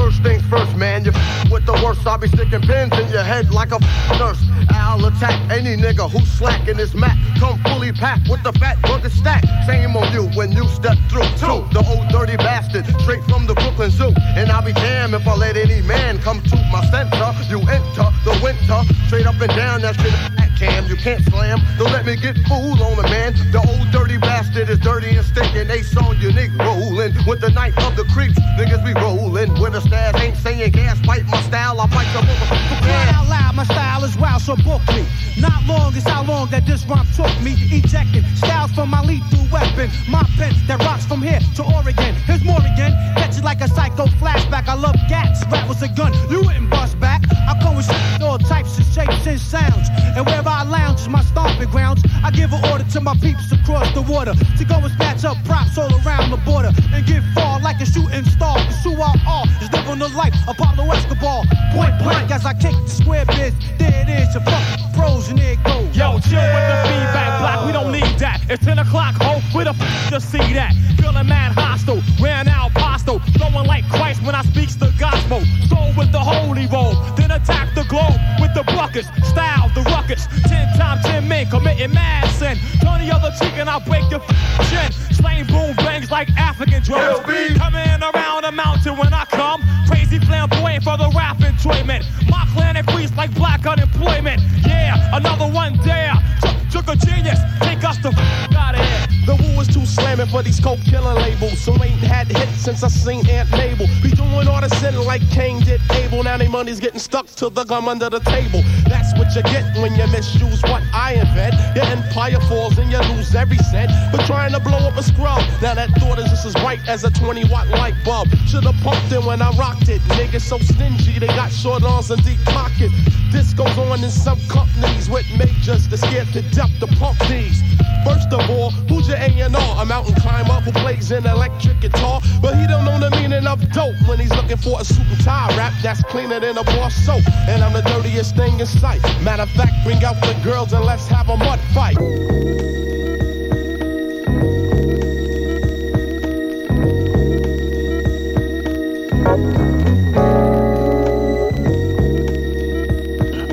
First things first, man, you with the worst. I'll be sticking pins in your head like a nurse. I'll attack any nigga who's slacking his mat. Come fully packed with the fat burger stack. Same on you when you step through. Two, the old dirty bastard, straight from the Brooklyn Zoo. And I'll be damned if I let any man come to my center. You enter the winter, straight up and down that shit. Cam, you can't slam. Don't let me get fooled on the man. The old dirty bastard is dirty and stinking. Ace on nigga rolling with the knife of the creeps. Niggas be rolling with a stash. Ain't saying gas, bite my style. I bite the motherfucker. Cry out loud, my style is wild, so book me. Not long is how long that this rhyme took me. Ejecting styles from my lethal weapon. My pen that rocks from here to Oregon. Here's more again. Catch it like a psycho flashback. I love gats. Rap was a gun. You wouldn't bust back. I come with shit, all types of shapes and sounds. And wherever I lounge is my stomping grounds. I give an order to my peeps across the water to go and snatch up props all around the border and get far like a shooting star. Life of Pablo Escobar. Point blank as I kick the square biz. There it is, your fucking pros and there it goes. Yo, chill with the feedback block, we don't need that. It's 10 o'clock, ho, where the f to see that? Feeling mad hostile, ran out postal, flowing like Christ when I speaks the gospel. Soul with the holy roll, then attack the globe with the buckets, style the ruckus. Ten times ten men committing mad sin. Turn the other cheek and I'll break your f- chin. Slang boom bangs like African drums. Coming around a mountain when I Flamboyant for the rap enjoyment. My clan increased like black unemployment. Yeah, another one there. Took, a genius, take us the The woo is too slamming for these coke killer labels. So ain't had hits since I seen Aunt Mabel. Be doing all the sinning like King did Abel. Now they money's getting stuck to the gum under the table. That's what you get when you misuse what I invent. Your empire falls and you lose every cent. But trying to blow up a scrub. Now that thought is just as bright as a 20 watt light bulb. Should've pumped it when I rocked it. Niggas so stingy, they got short arms and deep pockets. This goes on in some companies with majors that scared to death to pump these. First of all, who's your A&R? A mountain climber who plays an electric guitar, but he don't know the meaning of dope when he's looking for a suit and tie rap that's cleaner than a bar soap. And I'm the dirtiest thing in sight. Matter of fact, bring out the girls and let's have a mud fight.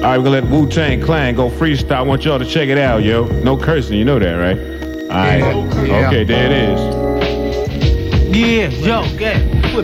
All right, we're gonna let Wu Tang Clan go freestyle. I want y'all to check it out, yo. No cursing, you know that, right? All right. Yeah. Okay, there it is. Yeah, yo, get.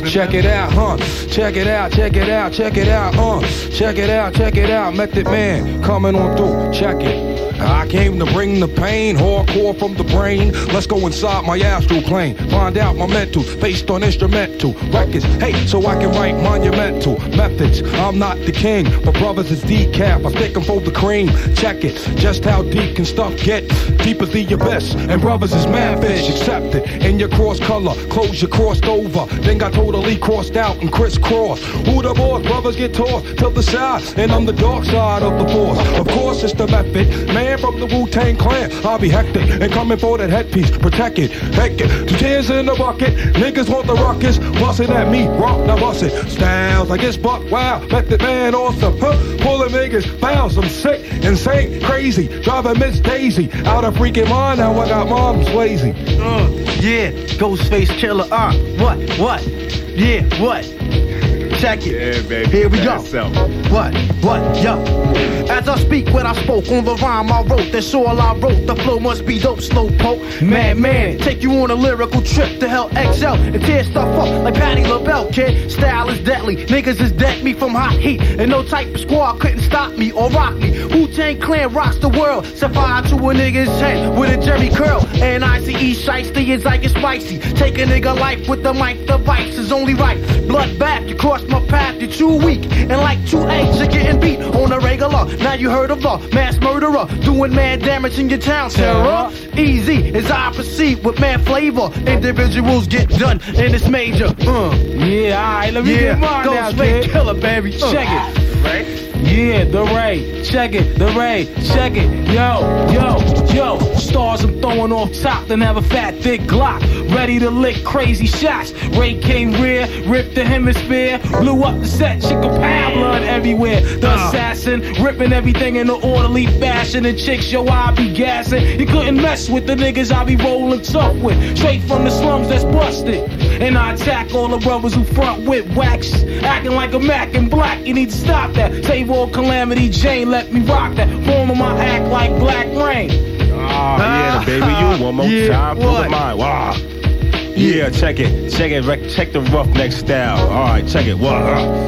Check it out, huh? Check it out, check it out, check it out, uh. Check it out, check it out. Method Man coming on through. Check it. I came to bring the pain, hardcore from the brain. Let's go inside my astral plane. Find out my mental, based on instrumental records. Hey, so I can write monumental methods. I'm not the king, but brothers is decaf. I stick 'em for the cream. Check it, just how deep can stuff get? Deep as the abyss, and brothers is mad fish. Accept it in your cross color, clothes you crossed over. Then got totally crossed out and crisscrossed. Who the boss? Brothers get tossed to the side, and I'm the dark side of the force. Of course, it's the method. Man from the Wu Tang Clan, I'll be hectic and coming for that headpiece. Protect it, heck it. Two tears in the bucket. Niggas want the ruckus, busting at me, rock now bust. Styles like it's buck wow, method man awesome. Huh? Pulling niggas, bounce, I'm sick, insane, crazy. Driving Miss Daisy out of freaking mind. Now I got mom's lazy. Uh, yeah, Ghostface Killah. Uh, what? What? Yeah, what? Check it. Yeah, baby. Here we go. Bad self. What? What? Yo. As I speak, what I spoke on the rhyme I wrote, that's all I wrote. The flow must be dope, slow poke. Mad man, take you on a lyrical trip to hell XL and tear stuff up like Patti LaBelle, kid. Style is deadly. Niggas is dead me from hot heat, and no type of squad couldn't stop me or rock me. Wu Tang Clan rocks the world. Set fire to a nigga's head with a Jerry curl. And I see E shiesty is like it's spicy. Take a nigga life with the mic device is only right. Blood back, you cross my path, you're too weak. And like two eggs, you're getting beat on a regular. Now you heard of the mass murderer doing mad damage in your town. Terror, easy as I proceed with mad flavor. Individuals get done, and it's major. Uh. Yeah, alright, let me Yeah, get mine go now, straight kid. killer, baby. Uh. Check it. Right? Yeah, the Ray. Check it, the Ray. Check it. Yo, yo, yo. Stars I'm throwing off top, then have a fat, thick Glock. Ready to lick crazy shots. Ray came rear, ripped the hemisphere, blew up the set, chick pound blood everywhere. The ah. assassin, ripping everything in an orderly fashion. And chicks, yo, I be gassing. You couldn't mess with the niggas I be rolling tough with. Straight from the slums that's busted. And I attack all the brothers who front with wax. Acting like a Mac in black, you need to stop that. Save all calamity, Jane, let me rock that. Form of my act like black rain. Ah, yeah, baby, you one more Yeah, time. What? the mind. Wow. Yeah, check it. Check it. Check the roughneck style. All right, check it. What?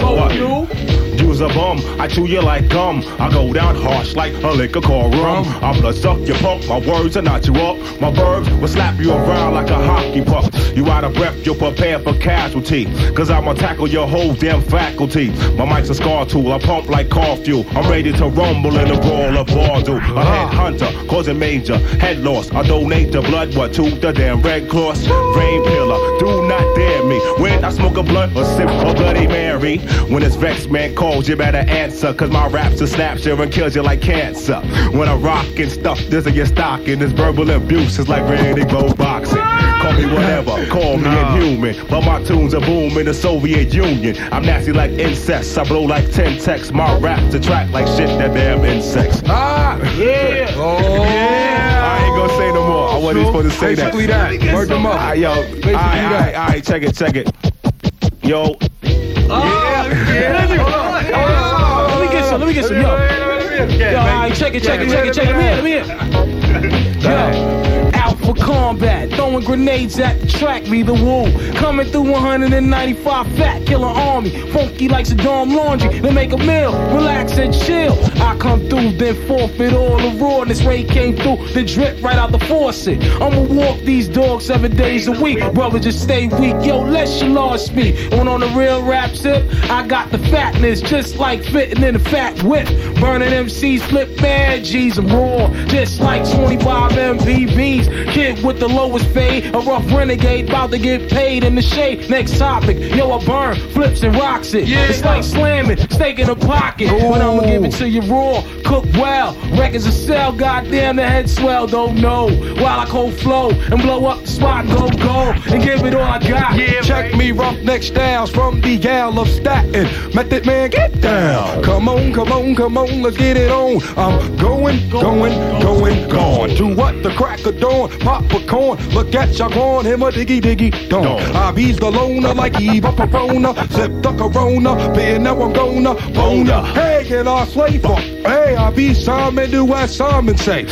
What? You's a bum. I chew you like gum. I go down harsh like a liquor called rum. I blood suck your pump. My words are not you up. My verbs will slap you around like a hockey puck. You out of breath, you're prepared for casualty. Cause I'ma tackle your whole damn faculty. My mic's a scar tool. I pump like car fuel. I'm ready to rumble in a uh-huh. brawl of Bardo. A head hunter, causing major head loss. I donate the blood, what, to the damn Red Cross. Rain pillar, do not dare me. When I smoke a blunt or sip a Bloody Mary. When it's vexed, man calls, you better answer. Cause my raps will snap you and kills you like cancer. When I rock and stuff, this in your stocking. This verbal abuse is like Randy Go boxing. Call me whatever, call me inhuman. But my tunes are boom in the Soviet Union. I'm nasty like incest. I blow like 10 texts. My raps attract like shit that damn insects. Ah, yeah. Oh, I ain't gonna say no more. I wasn't supposed to say that. Basically that. Word them up. Alright, yo. Alright, alright, alright, check it, check it. Yo. Let me get let me get some, yo. Yo, check it, check it, check it, check it. Let me in, let me in. Yo, for combat, throwing grenades at the track, be the woo. Coming through 195 fat, killer army, funky like Saddam laundry. They make a meal, relax and chill. I come through, then forfeit all the rawness. Ray came through, then drip right out the faucet. I'ma walk these dogs seven days a week, brother. Just stay weak, yo. Let your lost me. When on the real rap tip, I got the fatness, just like fitting in a fat whip. Burning MCs, flip bad G's, I'm raw, just like 25 MPVs. Kid with the lowest fade, a rough renegade, about to get paid in the shade. Next topic, yo, I burn, flips and rocks it. It's like slamming, steak in a pocket. But I'ma give it to you raw, cook well. Records a sell, goddamn, the head swell, don't know. While I cold flow and blow up the spot, go, go, and give it all I got. Check me roughneck styles from the gal of Staten. Method man, get down. Come on, come on, come on, let's get it on. I'm going, going, going, gone. To what the crack of dawn, pop a corn. Look at gone, him a diggy diggy dong. I be's ah, the loner like Eva Perona. Sip the corona, being now I'm gonna bone ya. Hey, get our slave fuck. Hey, I be Simon, do what Simon say.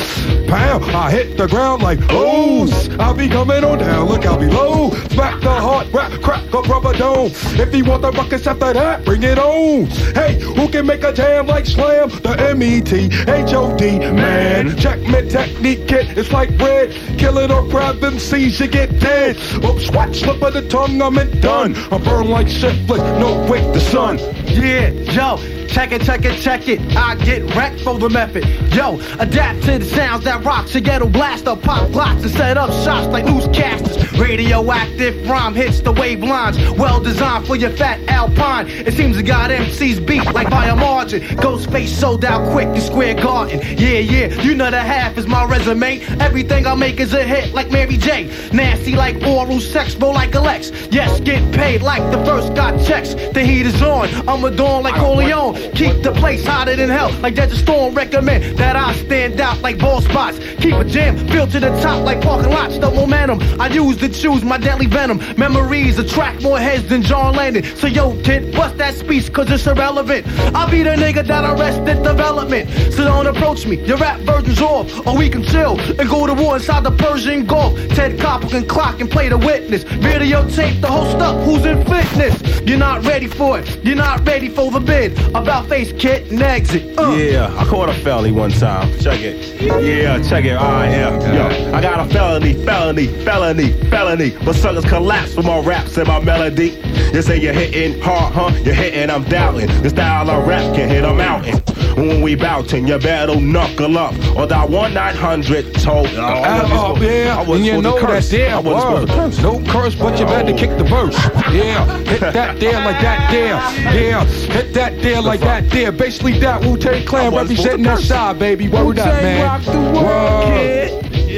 Pow, I hit the ground like O's. I be coming on down, look out below. Smack the heart, rap, crack a rubber dome. If you want the ruckus after that, bring it on. Hey, who can make a jam like Slam? The M-E-T-H-O-D, man. Check my technique, kid, it's like bread. Kill it or grab them C's, you get dead. Oops, swat, slip of the tongue, I'm it done. I burn like shit. syphilis, no wait, the sun. Yeah, yo, check it, check it, check it. I get wrecked for the method. Yo, adapt to the sounds that rock. So ghetto blaster, pop blocks and set up shots like newscasters. Radioactive rhyme hits the wave lines. Well designed for your fat alpine. It seems I got MCs beat like by a margin. Ghostface sold out quick in Square Garden. Yeah, yeah, you know the half is my resume. Everything I make is a hit like Mary J. Nasty like oral sex, bro like Alex. Yes, get paid like the first got checks. The heat is on. I'm a dawn like Corleone. Keep the place hotter than hell like Desert Storm. Recommend that I stand out like ball spots. Keep a jam filled to the top like parking lots. The momentum I use to choose my deadly venom. Memories attract more heads than John Lennon. So yo, kid, bust that speech cause it's irrelevant. I'll be the nigga that arrested development. So don't approach me. Your rap version's off. Or we can chill and go to war inside the Persian Gulf. Ted Koppel can clock and play the witness. Videotape the whole stuff. Who's in fitness? You're not ready for it. You're not ready for the bid. About face kit and exit. Uh. Yeah, I caught a felony one time. Check it. Yeah, check it. Right, yeah. Yo, I got a felony, felony, felony, felony. But suckers collapse for my raps and my melody. You say you're hitting hard, huh? You're hitting, I'm doubting. The style of rap can hit a mountain. When we bouting, you better knuckle up. Or that 1 900 told. Oh, I wasn't supposed- yeah, I and you know to that curse. I wasn't supposed to word. curse. No curse, but you better kick the verse. Yeah, hit that there like that there. Yeah, hit that there like that there. Basically that Wu-Tang Clan representing that side, baby. Word up, Wu-Tang man. rock the world, Word.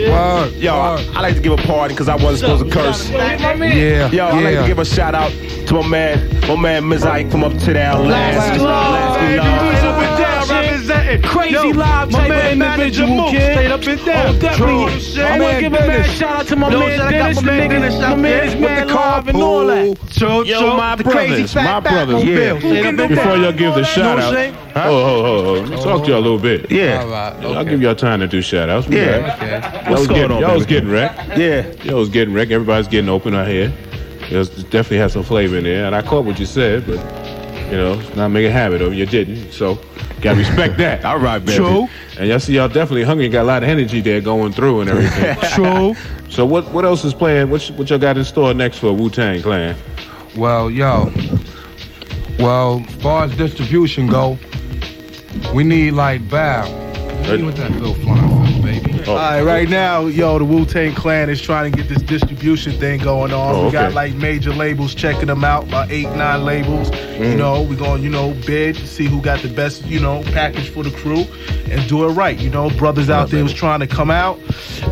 Word. Yo, I, I like to give a pardon because I wasn't supposed to curse. Yeah, Yo, I like to give a shout out to my man, my man Ms. Ike from uptown. Lasky Lasky Crazy Yo, live my type man of Manager individual, Mook kid. stayed up and down. Oh, definitely. I My want to man give a mad Dennis. shout out to my Yo, man shout out Dennis, my the man nigga, Dennis my out man there is with mad the live and all that. Cho, Yo, Cho, my the crazy brothers, fat my back brothers. on Yeah. Bill. Stayed up and Before y'all give the shout No out, shame. Oh, oh, oh, oh, let me talk to y'all a little bit. Yeah. All right, I'll give y'all time to do shout outs. We Yeah. Okay. Y'all What's was going getting, on, y'all was getting wrecked. Yeah. Y'all was getting wrecked. Everybody's getting open out here. There's definitely has some flavor in there. And I caught what you said, but, you know, not make a habit of it. You didn't. So, gotta respect that. All right, baby. True. And y'all see y'all definitely hungry. Got a lot of energy there going through and everything. True. so, what what else is playing? What, what y'all got in store next for Wu Tang Clan? Well, yo. Well, as far as distribution go, we need like Bow. See what that Bill flying for, baby. Oh, All right, right now, yo, the Wu Tang Clan is trying to get this distribution thing going on. Oh, We got like major labels checking them out, about eight, nine labels. Mm. You know, we're going, to you know, bid to see who got the best, you know, package for the crew and do it right. You know, brothers out there was trying to come out.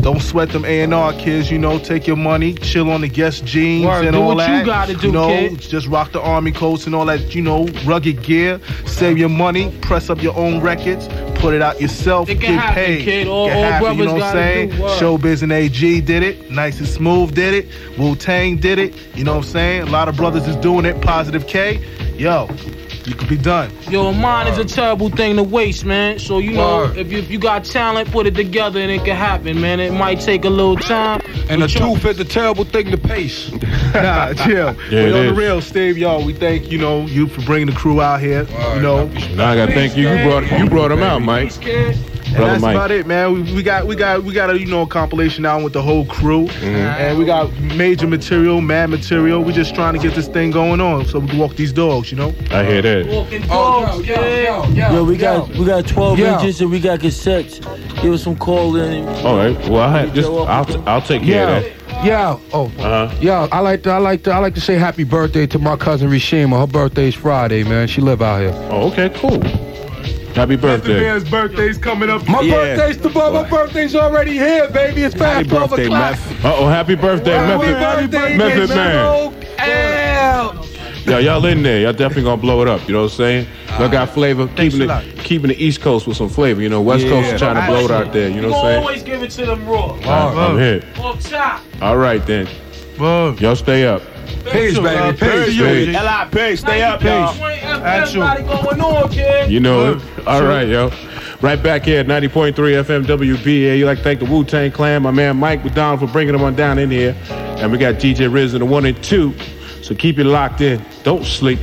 Don't sweat them A&R kids, you know, take your money, chill on the guest jeans Word, and do all what you gotta do, you know, kid. just rock the army coats and all that, you know, rugged gear. Save your money, press up your own records, put it out yourself, It can get happen, paid. kid. All- Get all happy, brothers you know what I'm saying? Showbiz and AG did it. Nice and smooth did it. Wu Tang did it. You know what I'm saying? A lot of brothers is doing it. Positive K. Yo, you could be done. Yo, mine is a terrible thing to waste, man. So you know, if you, if you got talent, put it together and it can happen, man. It might take a little time. And the but y'all- tooth is a terrible thing to pace. nah, chill. Yeah, but it on the real, Steve, y'all, we thank you know you for bringing the crew out here. you know, Now I gotta thank you. You brought you brought him out, Mike. Kid. And Brother that's Mike. about it, man. We, we got we got we got a you know a compilation out with the whole crew, Mm-hmm. and we got major material, mad material. We're just trying to get this thing going on so we can walk these dogs, you know. I hear that. Walking Oh, dogs, yo, kid. yo, yo, Yo, we got we got 12 Yo. inches and we got cassettes. Give us some call in. All right. Well, I had just I'll t- I'll take care Yeah, of that. yeah. Oh, Uh huh. yeah. I like to, I like to, I like to say happy birthday to my cousin Rishima. Her birthday's Friday, man. She live out here. Oh, okay, cool. Happy birthday. Man's birthday's coming up. My Yeah. birthday's tomorrow. My birthday's already here, baby. It's Happy past 12 birthday, o'clock. Meth. Uh oh, happy birthday, Happy Method. birthday, Method Man. L. Yeah, y'all in there. Y'all definitely gonna blow it up. You know what I'm saying? Y'all got flavor. Keeping a it, lot. keeping the East Coast with some flavor. You know, West Coast Yeah. is trying to blow it out there. You know what I'm saying? always give it to them raw. I'm, I'm here. All right then. Y'all stay up. Peace, baby. Peace, baby. L.I.P. Stay up, y'all. Everybody going on, kid. You know it. All right, yo. Right back here at 90.3 FM WBA. You like to thank the Wu Tang Clan, my man Mike McDonald for bringing them on down in here. And we got DJ Riz in the one and two. So keep it locked in. Don't sleep.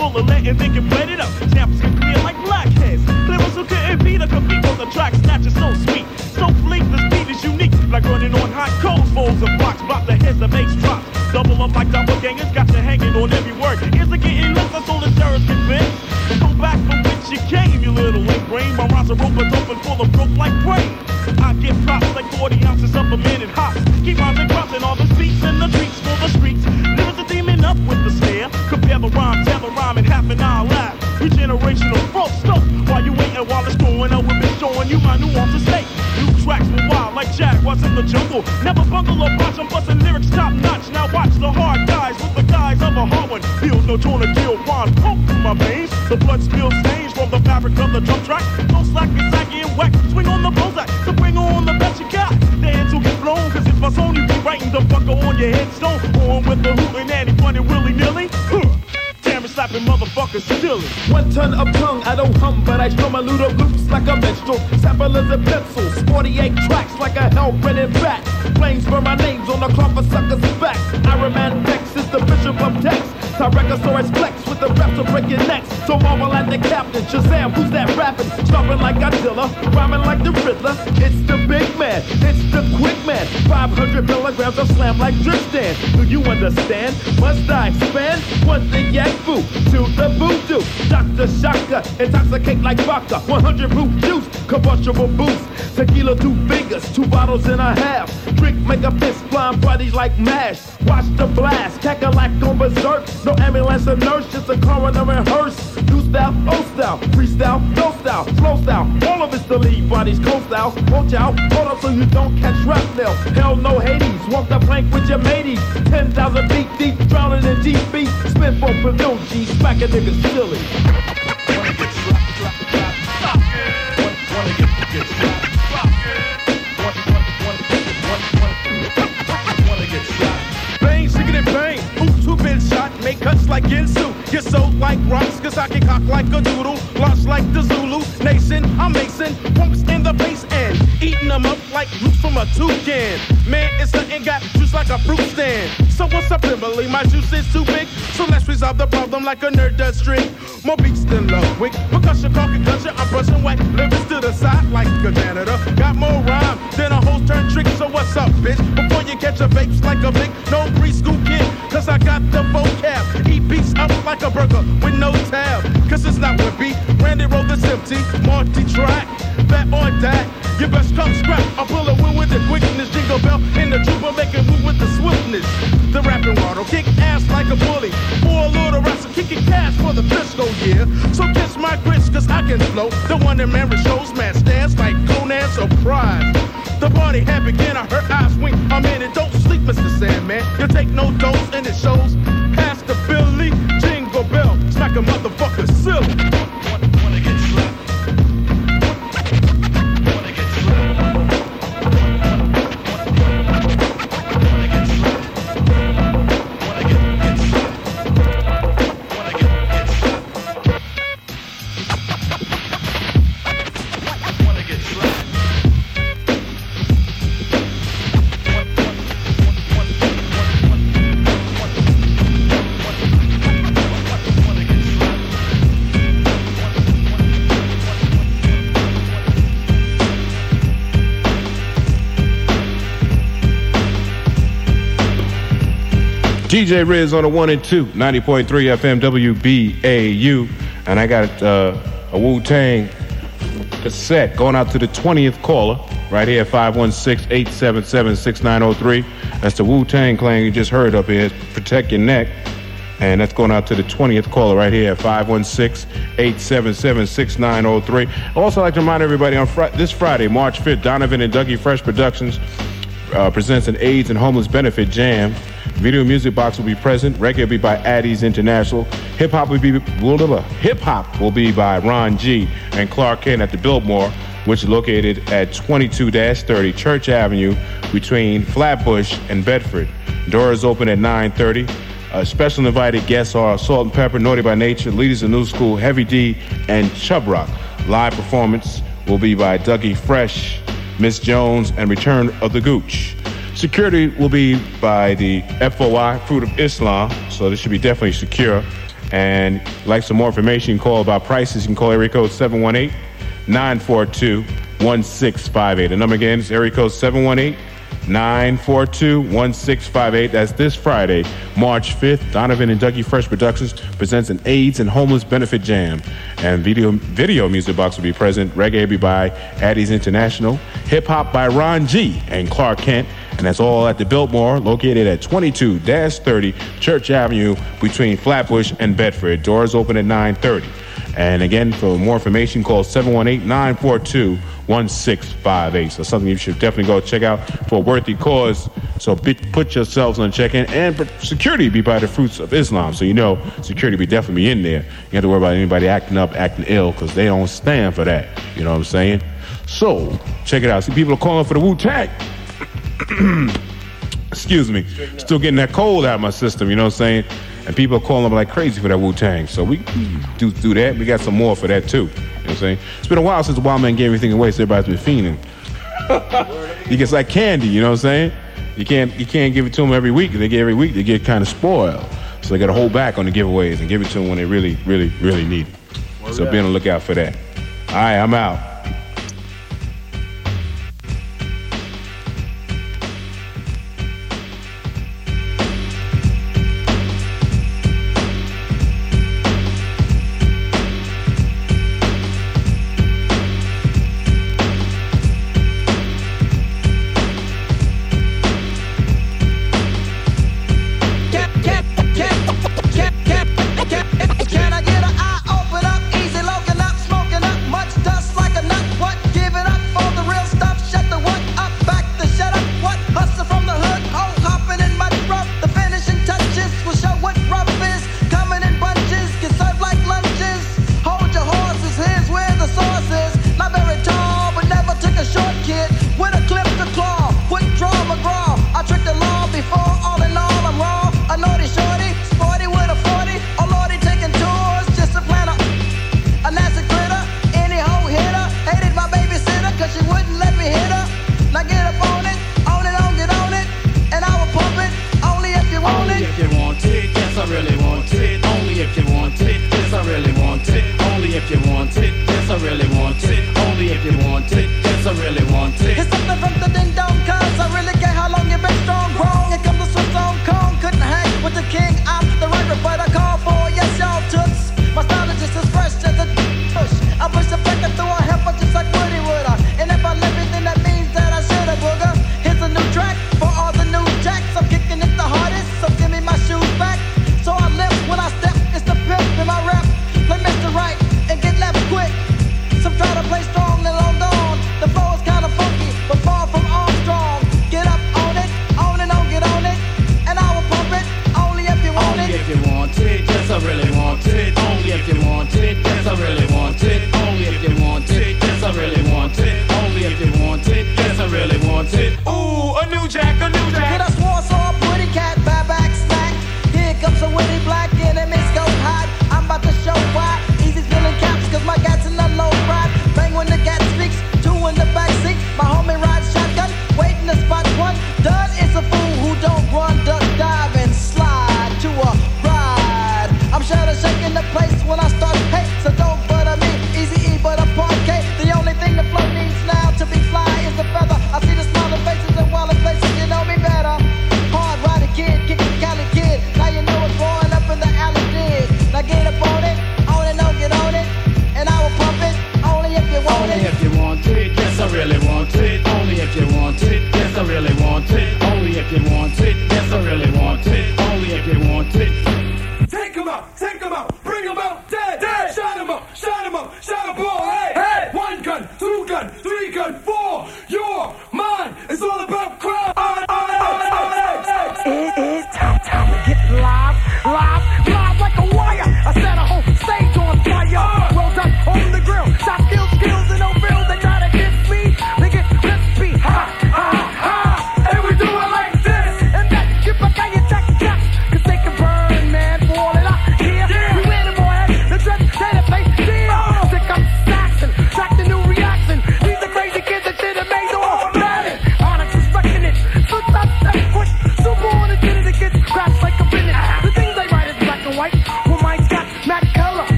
Full of lead and then can bread it up. Snaps can clear like blackheads. Clever so couldn't beat a compete on the track. Snatch is so sweet, so fleet. The speed is unique, like running on hot coals, bowls of blocks. Bop the heads that makes drops. Double up like doppelgangers, got you hanging on every word. Is it getting less? That's all the terrorists convinced. Go back from which you came, you little link brain. My rhymes are rope open full of rope like brain. I get props like 40 ounces up a minute hops. Like in the jungle. Never bungle or botch, I'm busting lyrics top notch. Now watch the hard guys with the guys of a hard one. Feel no to deal, rhyme pump through my veins. The blood spills stains from the fabric of the drum track. No slack is saggy and whack. Swing on the Bozak, so bring on the best you got. Dance will get blown, cause if I song you be writing the fucker on your headstone. On with the hootin' and he funny willy nilly. Huh. Slapping motherfuckers silly. One ton of tongue, I don't hum, but I strum a ludo loops like a minstrel. Sample as a pencil, 48 tracks like a hell and bat. Flames burn my names on the cloth of suckers' backs. Iron Man Dex is the bishop of Tex. Tyrannosaurus Flex the reps of breaking necks. So marvel at the captain. Shazam, who's that rapping? Stomping like Godzilla, rhyming like the Riddler. It's the big man, it's the quick man. 500 milligrams of slam like Tristan. Do you understand? Must I expand? One the yak foo to the voodoo. Dr. Shaka, intoxicate like vodka. 100 proof juice, combustible boost. Tequila, two fingers, two bottles and a half. Make a fist, blind bodies like mash. Watch the blast, cackalack like on berserk. No ambulance or nurse, just a coroner and hearse. New style, old style, freestyle, no style, slow style. All of it's the lead bodies, cold style. Watch out, hold up so you don't catch shrapnel. Hell no Hades, walk the plank with your mateys. 10,000 feet deep, drowning in deep beat. Spin for Purdue, G, smack a nigga silly. Make Get sold like rocks, cause I can cock like a doodle. Launch like the Zulu Nation. I'm Mason, Pumps in the base end. Eating them up like roots from a toucan. Man, it's something got juice like a fruit stand. So what's up, Kimberly? My juice is too big. So let's resolve the problem like a nerd does string. More beats than Ludwig. Percussion, call concussion. I'm brushing whack. Lyrics to the side like a janitor. Got more rhyme than a whole turn trick. So what's up, bitch? Before you catch a vapes like a big no preschool kid. Cause I got the vocab. Eat beats up like a burger with no tab. Cause it's not wimpy. Randy wrote this empty. Multi track. That or that. You best come scrap. I pull a wheel with the quickness. Jingle bell in the trooper making move with the swiftness. The rapping water kick ass like a bully. For a little wrestler kicking cash for the fiscal year. So kiss my grits cause I can flow. The one that Mary shows man stands like Conan surprise. The party had begun, I heard eyes wink. I'm in it, don't sleep, Mr. Sandman. You take no dose and it shows. Pass the Billy, smack a motherfucker silly. DJ Riz on the one and two, 90.3 FM WBAU. And I got uh, a Wu Tang cassette going out to the 20th caller right here, 516 877 6903. That's the Wu Tang clan you just heard up here. Protect your neck. And that's going out to the 20th caller right here at 516 877 6903. Also, like to remind everybody on fri- this Friday, March 5th, Donovan and Dougie Fresh Productions uh, presents an AIDS and homeless benefit jam. Video Music Box will be present. Reggae will be by Addie's International. Hip hop will be hip hop will be by Ron G and Clark Kent at the Biltmore, which is located at 22-30 Church Avenue between Flatbush and Bedford. Doors open at 9:30. Uh, special invited guests are Salt-N-Pepa, Naughty by Nature, Leaders of New School, Heavy D, and Chubb Rock. Live performance will be by Dougie Fresh, Miss Jones, and Return of the Gooch. Security will be by the FOI, Fruit of Islam, so this should be definitely secure. And like some more information, call about prices, you can call area code 718 942 1658. The number again is area code 718 942 1658. That's this Friday, March 5th. Donovan and Dougie Fresh Productions presents an AIDS and Homeless Benefit Jam. And video, video music box will be present. Reggae be by Addie's International. Hip hop by Ron G and Clark Kent. And that's all at the Biltmore, located at 22 30 Church Avenue between Flatbush and Bedford. Doors open at 930. And again, for more information, call 718 942 1658. So, something you should definitely go check out for a worthy cause. So, be, put yourselves on check in. And security be by the fruits of Islam. So, you know, security be definitely in there. You have to worry about anybody acting up, acting ill, because they don't stand for that. You know what I'm saying? So, check it out. See, people are calling for the Wu Tang. Excuse me. Still getting that cold out of my system, you know what I'm saying? And people are calling like crazy for that Wu Tang. So we do do that. We got some more for that too. You know what I'm saying? It's been a while since the Wild Man gave everything away, so everybody's been fiending. he gets like candy, you know what I'm saying? You can't you can't give it to them every week. They get every week, they get kind of spoiled. So they got to hold back on the giveaways and give it to them when they really, really, really need it. So be on the lookout for that. All right, I'm out.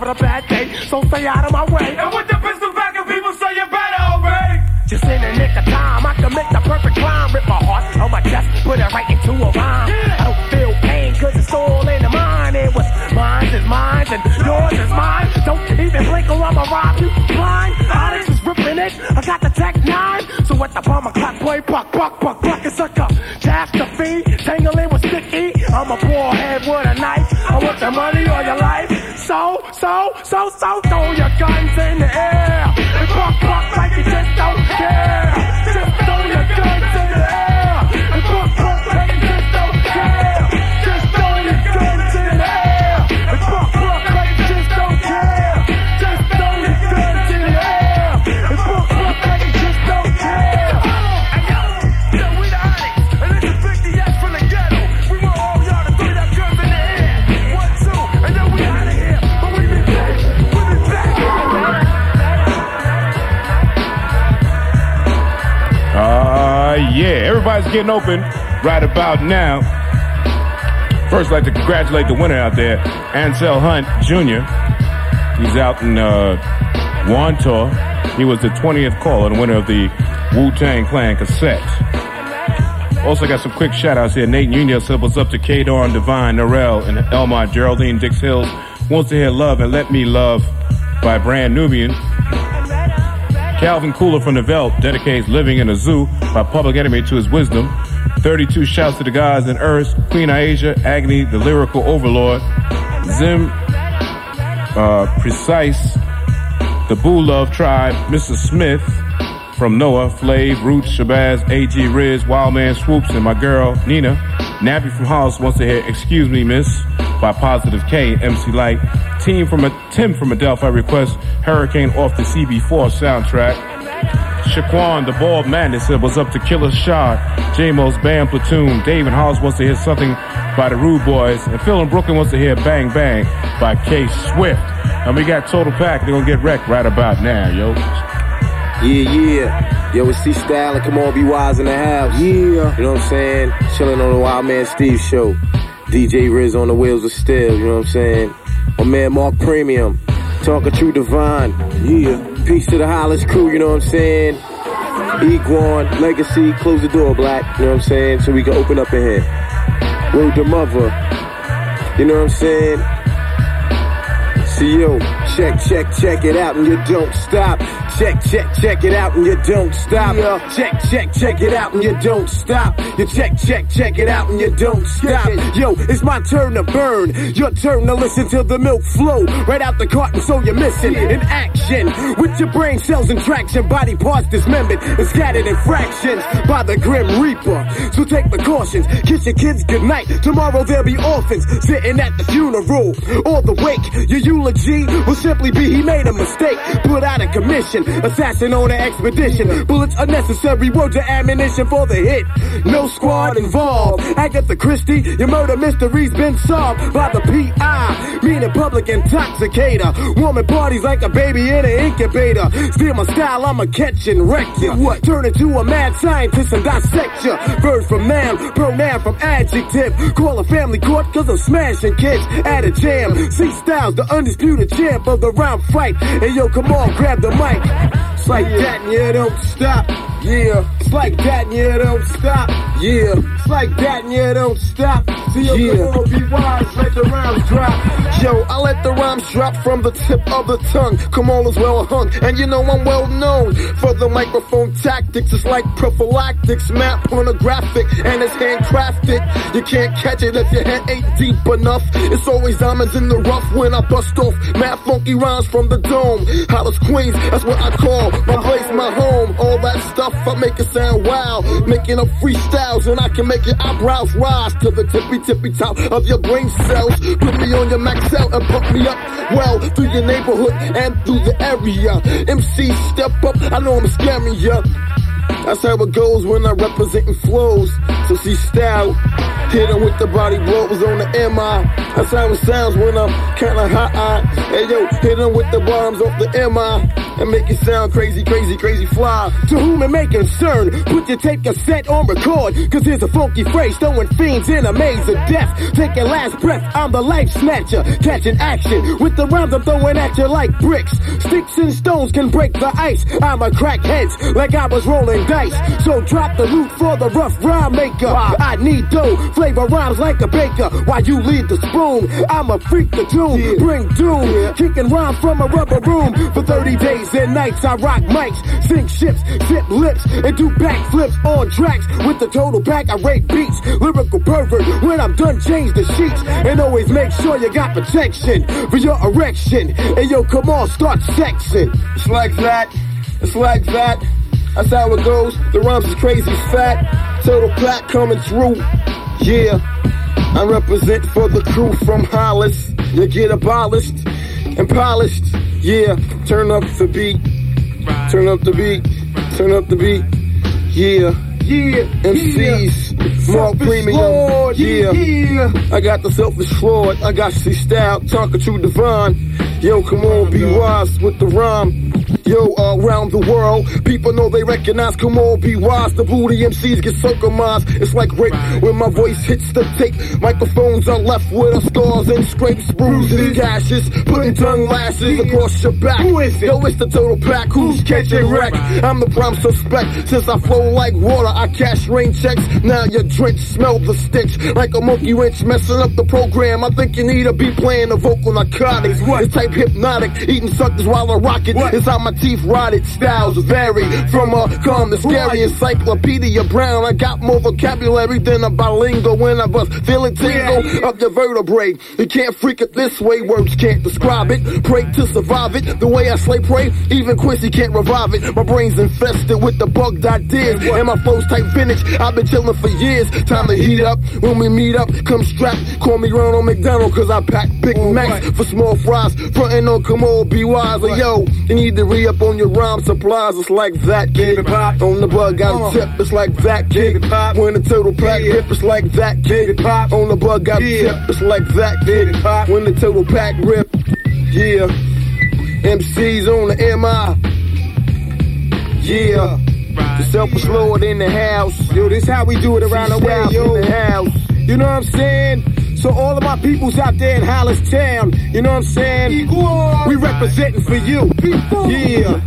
Having a bad day, so stay out of my way. And with the pistol back and people say you better obey. Just in the nick of time, I commit the perfect crime. Rip my heart on my chest, put it right into a rhyme. I don't feel pain, cause it's all in the mind. And what's mine is mine, and yours is mine. Don't even blink or I'ma rob you blind. Onyx is ripping it, I got the tech nine. So what the bomber clock play, buck, buck, buck, buck, it's like money or your life. So, so, so, so, throw your guns in the air. Getting open right about now. First, I'd like to congratulate the winner out there, Ansel Hunt Jr. He's out in uh, Wantagh. He was the 20th caller and winner of the Wu Tang Clan cassette. Also got some quick shout outs here. Nate Nunez said what's up to K Dorn, Divine, Norell, and Elmont, Geraldine, Dix Hills. Wants to hear Love and Let Me Love by Brand Nubian. Calvin Cooler from the Velt dedicates Living in a Zoo by Public Enemy to his wisdom. 32 shouts to the gods and earth. Queen Aisha, Agni, the lyrical overlord. Zim, uh, Precise, the Boo Love Tribe, Mr. Smith from Noah, Flav, Roots, Shabazz, AG Riz, Wildman Swoops, and my girl Nina. Nappy from House wants to hear Excuse Me Miss by Positive K, MC Lyte. Team from a Tim from Adelphi request Hurricane off the CB4 soundtrack. Shaquan, the bald man, that said, What's up to Killer Shot? J-Mo's Band Platoon. David Hollis wants to hear something by the Rude Boys. And Phil in Brooklyn wants to hear Bang Bang by K Swift. And we got Total Pack. They're going to get wrecked right about now, yo. Yeah, yeah. Yo, it's C Style and come on, be wise in the house. Yeah. You know what I'm saying? Chilling on the Wild Man Steve show. DJ Riz on the wheels of steel, you know what I'm saying? My man Mark Premium. Talking true divine. Yeah. Peace to the Hollis crew, you know what I'm saying? Iguan, Legacy, close the door, Black. You know what I'm saying? So we can open up in here. Word to mother. You know what I'm saying? See yo, check, check, check it out and you don't stop. Check, check, check it out and you don't stop. Check, check, check it out and you don't stop. You check, check, check it out and you don't stop. Yo, it's my turn to burn. Your turn to listen to the milk flow right out the carton so you're missing in action. With your brain cells and traction, body parts dismembered and scattered in fractions by the grim reaper. So take precautions, kiss your kids goodnight. Tomorrow there'll be orphans sitting at the funeral or the wake. Your eulogy will simply be he made a mistake. Put out of commission, assassin on an expedition. Bullets unnecessary, words of ammunition for the hit. No squad involved. Agatha Christie, your murder mystery's been solved by the PI. Meaning public intoxicator. Woman parties like a baby in an incubator. Steal my style, I'ma catch and wreck ya. What? Turn into a mad scientist and dissect ya. Verb from noun, pronoun from adjective. Call a family court cause I'm smashing kids at a jam. See Styles, the undisputed champ of the round fight. Hey yo, come on, grab the mic. It's like that yeah, don't stop. Yeah, it's like that and yeah, don't stop. Yeah, it's like that and yeah, don't stop. See yo, Yeah. on, be wise, let the rhymes drop. Yo, I let the rhymes drop from the tip of the tongue. Come on, as well hung, and you know I'm well known for the microphone tactics. It's like prophylactics, map pornographic, and it's handcrafted. You can't catch it if your head ain't deep enough. It's always diamonds in the rough when I bust off mad funky rhymes from the dome. Hollis Queens, that's what I call my place, my home. All that stuff, I make it sound wild. Making up freestyles, and I can make your eyebrows rise to the tippy tippy top of your brain cells. Put me on your max out and pump me up well through your neighborhood and through the area. MC step up, I know I'm scaring ya. That's how it goes when I'm representing flows. So see style, hit with the body blows on the MI. That's how it sounds when I'm kinda high. Hey yo, hit with the bombs off the MI and make it sound crazy, crazy, crazy fly. To whom it may concern, put your tape cassette on record. Cause here's a funky phrase, throwing fiends in a maze of death. Take your last breath, I'm the life snatcher. Catching action with the rounds I'm throwing at you like bricks. Sticks and stones can break the ice. I'm a crackheads like I was rolling dice. So drop the loot for the rough rhyme maker. I need dough, flavor rhymes like a baker. While you lead the spoon, I'm a freak the tune. Bring doom, kicking rhymes from a rubber room. For 30 days and nights, I rock mics, sink ships, zip lips, and do backflips on tracks. With the total pack, I rate beats. Lyrical pervert, when I'm done, change the sheets. And always make sure you got protection for your erection. And yo, come on, start sexing. It's like that. It's like that. That's how it goes. The rhymes is crazy as fat. Total pack coming through. Yeah. I represent for the crew from Hollis. You get abolished and polished. Yeah. Turn up the beat. Turn up the beat. Turn up the beat. Yeah. Yeah, MCs, more Selfish premium. Yeah. yeah. I got the selfish Lord. I got C style, talking to divine. Yo, come on, be wise with the rhyme. Yo, uh, around the world, people know they recognize. Come on, be wise. The booty MCs get circumcised. It's like rape when my voice hits the tape. Microphones are left with scars and scrapes, bruises, gashes, putting tongue lashes across your back. Who is it? Yo, it's the total pack. Who's catching wreck? I'm the prime suspect. Since I flow like water, I cash rain checks. Now your drenched, smell the stench like a monkey wrench messing up the program. I think you need to be playing the vocal narcotics. It's type hypnotic, eating suckers while I rock it. It's how my teeth rotted. Styles vary from a calm to scary encyclopedia brown. I got more vocabulary than a bilingual when I bust. Feel it tingle up your vertebrae. You can't freak it this way. Words can't describe it. Pray to survive it. The way I slay prey, even Quincy can't revive it. My brain's infested with the bugged ideas. And my flow's type vintage. I've been chillin' for years. Time to heat up. When we meet up, come strapped. Call me Ronald McDonald, cause I pack Big Macs for small fries. Frontin' on come on, be wise. Or yo, you need to re up on your rhyme supplies. It's like that, kid. Pop. On the bug, got a uh. tip. It's like that, kid. Pop. When the total pack rip, it's like that, kid. Pop. On the bug, got a tip. It's like that, kid. Pop. When the total pack rip, yeah. MCs on the MI. Yeah. The selfish lord in the house. Yo, this how we do it around the way, yo. In the house. You know what I'm saying? So all of my peoples out there in Hollis Town, you know what I'm saying? We representing for you. Yeah.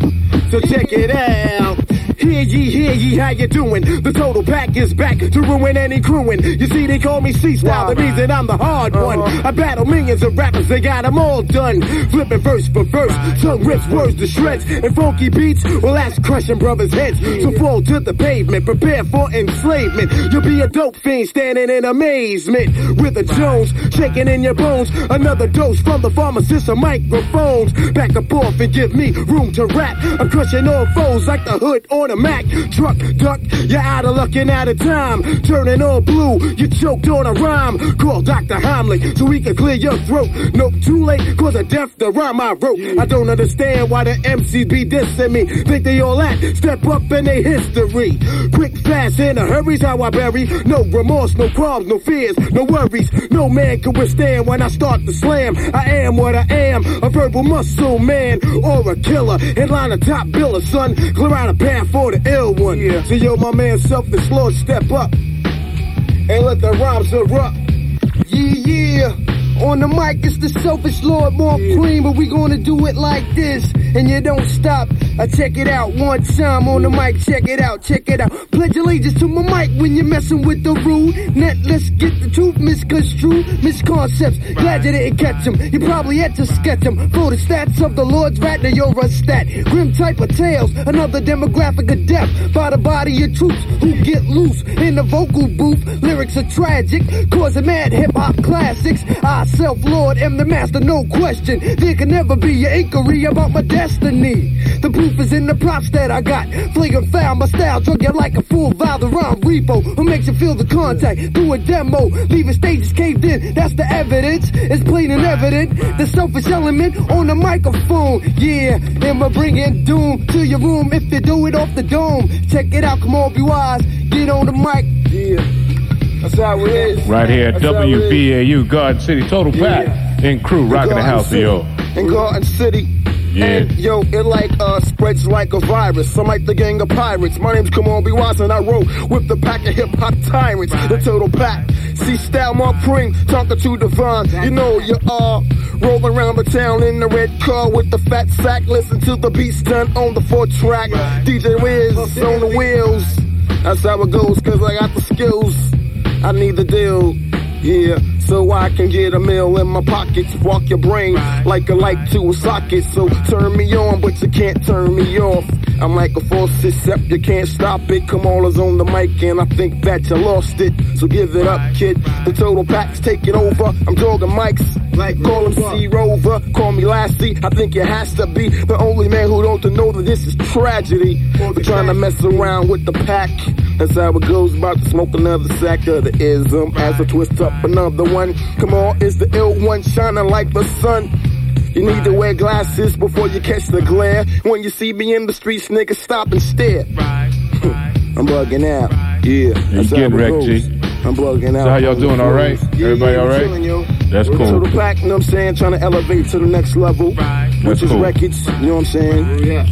So check it out. Hear ye, hear ye, how you doing? The total pack is back to ruin any crewing. You see, they call me C-Style, that means that I'm the hard one. I battle millions of rappers, they got them all done. Flipping verse for verse, tongue rips words to shreds. And funky beats, well that's crushing brothers' heads. So fall to the pavement, prepare for enslavement. You'll be a dope fiend standing in amazement. With a Jones shaking in your bones. Another dose from the pharmacist of microphones. Back and forth and give me room to rap. I'm crushing all foes like the hood on a Mac truck duck. You're out of luck and out of time. Turning all blue, you choked on a rhyme. Call Dr. Heimlich so he can clear your throat. Nope, too late, cause of death the rhyme I wrote. I don't understand why the MCs be dissing me. Think they all act, step up in their history. Quick, fast, in a hurry's how I bury. No remorse, no qualms, no fears, no worries. No man can withstand when I start to slam. I am what I am, a verbal muscle man or a killer. Headline a top biller, son. Clear out a path for the ill one. Yeah. So yo, my man, selfless Lord, step up and let the rhymes erupt. Yeah, yeah. On the mic, it's the selfish Lord, more cream, but we gonna do it like this, and you don't stop. I check it out one time on the mic, check it out, check it out. Pledge allegiance to my mic when you're messing with the rule. Net, let's get the truth misconstrued, misconcepts. Glad you didn't catch them. You probably had to sketch them. For the stats of the Lord's rat, now you're a stat. Grim type of tales, another demographic of death. By the body of troops who get loose in the vocal booth. Lyrics are tragic, causing mad hip hop classics. I self Lord am the master, no question. There can never be an inquiry about my destiny. The proof is in the props that I got. Flagrant foul, my style drug you like a full vial. The rhyme repo, who makes you feel the contact Do a demo. Leaving stages caved in, that's the evidence. It's plain and evident. The selfish element on the microphone. Yeah, am I bringing doom to your room if you do it off the dome? Check it out, come on, be wise. Get on the mic. Yeah. Right here at That's how it is. WBAU, Garden City, Total Pack, and crew rocking the house, yo. In Garden City. Yeah. And yo, it like uh spreads like a virus. I'm like the gang of pirates. My name's Come On Be Wise and I roll with the pack of hip hop tyrants. The total pack. See style Mark Pring talking to Devon. You know you are rolling around the town in the red car with the fat sack. Listen to the beats done on the four track. DJ Riz on the wheels. That's how it goes, cause I got the skills. I need the deal. Yeah, so I can get a meal in my pockets. Walk your brain like a light to a socket. So turn me on, but you can't turn me off. I'm like a false except you can't stop it. Come on, the mic, and I think that you lost it. So give it up, kid. The total pack's taking over. I'm dogging mics. Like call him C Rover, call me Lassie. I think it has to be the only man who don't know that this is tragedy. Trying to mess around with the pack. That's how it goes. About to smoke another sack of the ism as I twist up another one. Come on, is the ill one shining like the sun? You need to wear glasses before you catch the glare. When you see me in the streets, nigga, stop and stare. I'm bugging out. Yeah, that's you getting wrecked, G. I'm bugging out. So how y'all doing, all right? Yeah, Everybody yeah, all I'm right? That's We're cool. To the pack, you know what I'm saying? Trying to elevate to the next level, which is cool. records. You know what I'm saying? Yeah.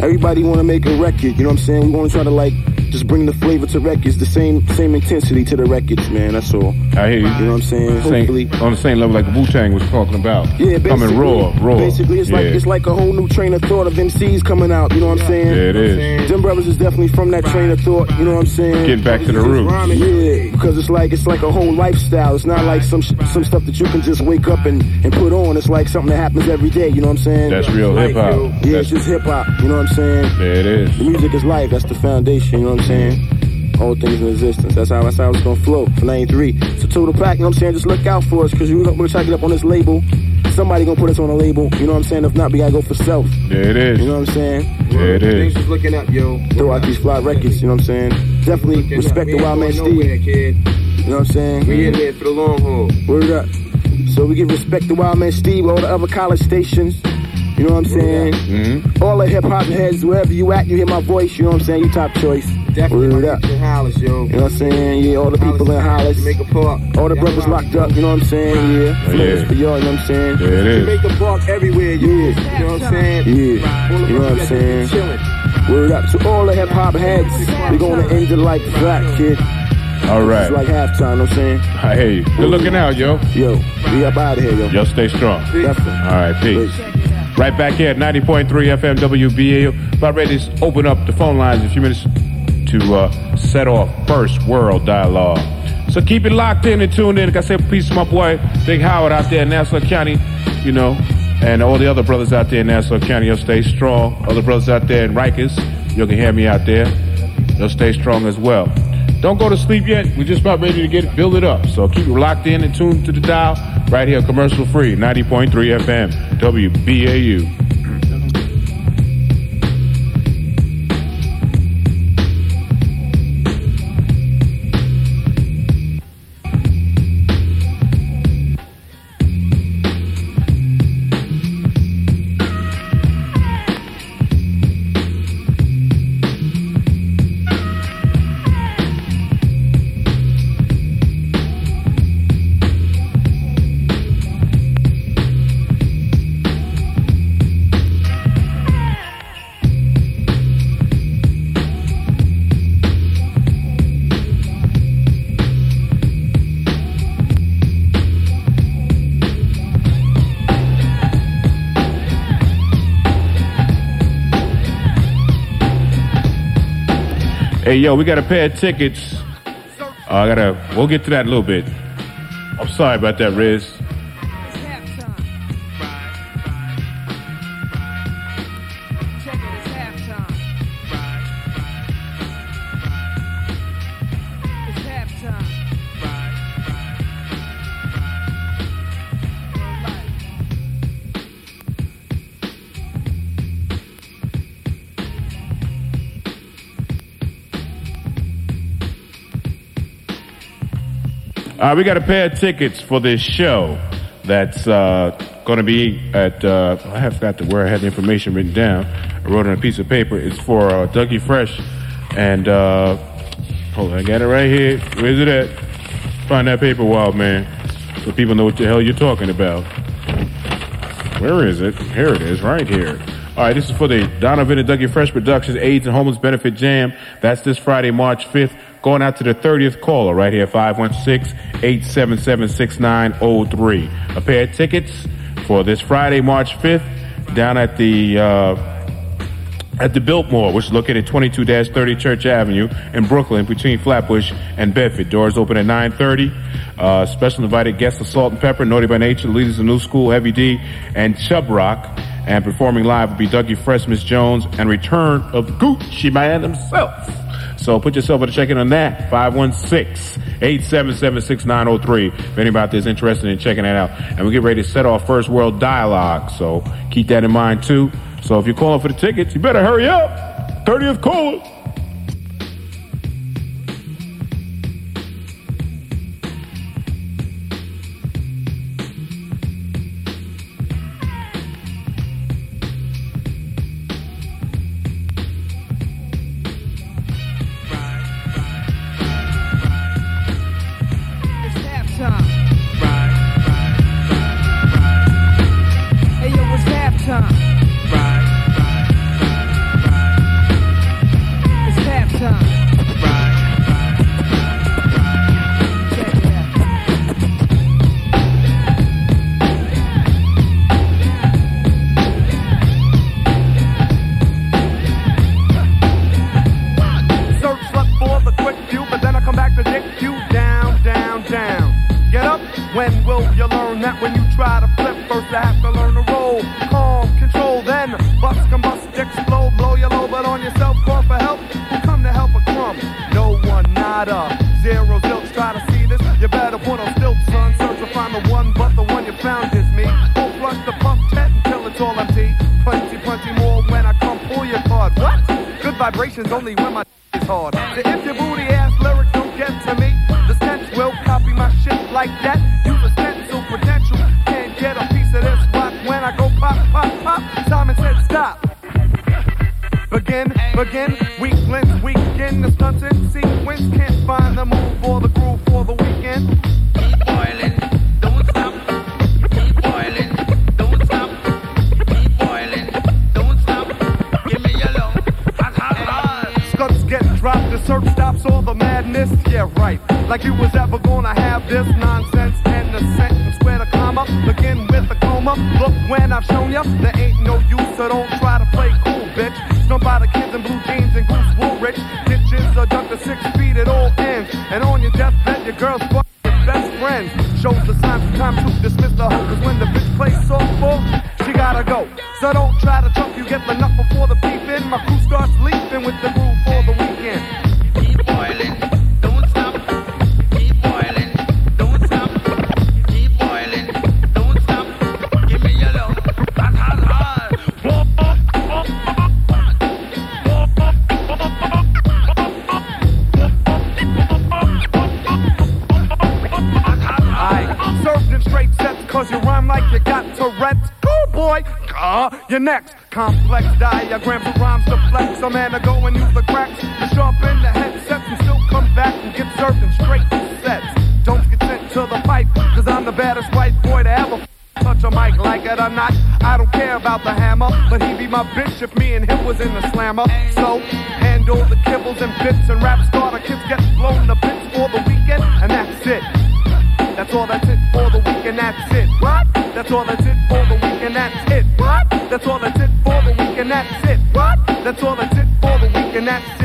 Everybody want to make a record. You know what I'm saying? We're going to try to like just bring the flavor to records, the same same intensity to the records, man. That's all. I hear you. You know what I'm saying? Same- Hopefully. on the same level like Wu Tang was talking about. Yeah, basically, Coming raw, raw. Basically, it's like it's like a whole new train of thought of MCs coming out. You know what I'm saying? Yeah, it is. Them brothers is definitely from that train of thought. You know what I'm saying? Getting back to the roots. Yeah, because it's like it's like a whole lifestyle. It's not like some some stuff that you can just wake up and, and put on. It's like something that happens every day. You know what I'm saying? That's real hip-hop. Yeah, That's- it's just hip hop. You know what I'm saying? Yeah, it is. The music is life. That's the foundation. You know what I'm saying? All things in existence. That's how that's how it's gonna flow. For 93. So total pack. You know what I'm saying? Just look out for us because we're gonna try to get up on this label. Somebody gonna put us on a label. You know what I'm saying? If not, we gotta go for self. Yeah, it is. You know what I'm saying? Yeah, it is. Things just looking up, yo. Throw out these fly records. You know what I'm saying? Definitely respect the Wild Man Steve. You know what I'm saying? We in there for the long haul. Word up. So we give respect to Wild Man Steve, all the other college stations. You know what I'm saying? Mm-hmm. All the hip hop heads, wherever you at, you hear my voice. You know what I'm saying? You top choice. Definitely Word up. in Hollis, yo. You know what I'm saying? Yeah, all the people in Hollis. Jamaica Park. All the brothers locked up, you know what I'm saying? Yeah. Yeah. for y'all, you know what I'm saying? Yeah, it is. Jamaica Park everywhere, yo. Yeah. You know what I'm saying? Yeah. All of You know what I'm saying? Chilling. Word up to all the hip hop heads. We're gonna end it like that, kid. All right. It's like halftime, you I'm saying? I hear you. Good looking out, yo. Yo, we up out of here, yo. Yo, stay strong. Definitely. All right, peace. Right back here at 90.3 FM WBAU. About ready to open up the phone lines in a few minutes to uh, set off First World Dialogue. So keep it locked in and tuned in. Like I said, peace to my boy Big Howard out there in Nassau County, you know, and all the other brothers out there in Nassau County. You'll stay strong. Other brothers out there in Rikers, you can hear me out there. You'll stay strong as well. Don't go to sleep yet. We're just about ready to get it, build it up. So keep locked in and tuned to the dial right here, commercial free, 90.3 FM, WBAU. Yo, we got a pair of tickets. Uh, I gotta. We'll get to that a little bit. I'm sorry about that, Riz. Uh, we got a pair of tickets for this show that's uh, going to be at, uh, I have forgot to where I had the information written down. I wrote on a piece of paper. It's for uh, Dougie Fresh. And, uh, hold on, I got it right here. Where's it at? Find that paper, wild man, so people know what the hell you're talking about. Where is it? Here it is, right here. All right, this is for the Donovan and Dougie Fresh Productions AIDS and Homeless Benefit Jam. That's this Friday, March 5th. Going out to the 30th caller right here, 516-877-6903. A pair of tickets for this Friday, March 5th, down at the, uh, at the Biltmore, which is located at 22-30 Church Avenue in Brooklyn between Flatbush and Bedford. Doors open at 9.30. Uh, special invited guests of Salt-N-Pepa, Naughty by Nature, Leaders of New School, Heavy D, and Chubb Rock. And performing live will be Dougie Fresh, Miss Jones, and return of Gucci Man himself. So put yourself on the check-in on that. 516-877-6903. If anybody is interested in checking that out. And we get ready to set off First World Dialogue. So keep that in mind too. So if you're calling for the tickets, you better hurry up. 30th caller. All that's it for the week and that's it. What? That's all that's it for the week and that's it. What? That's all that's it for the weekend, that's it. What? That's all that's it for the weekend, that's it.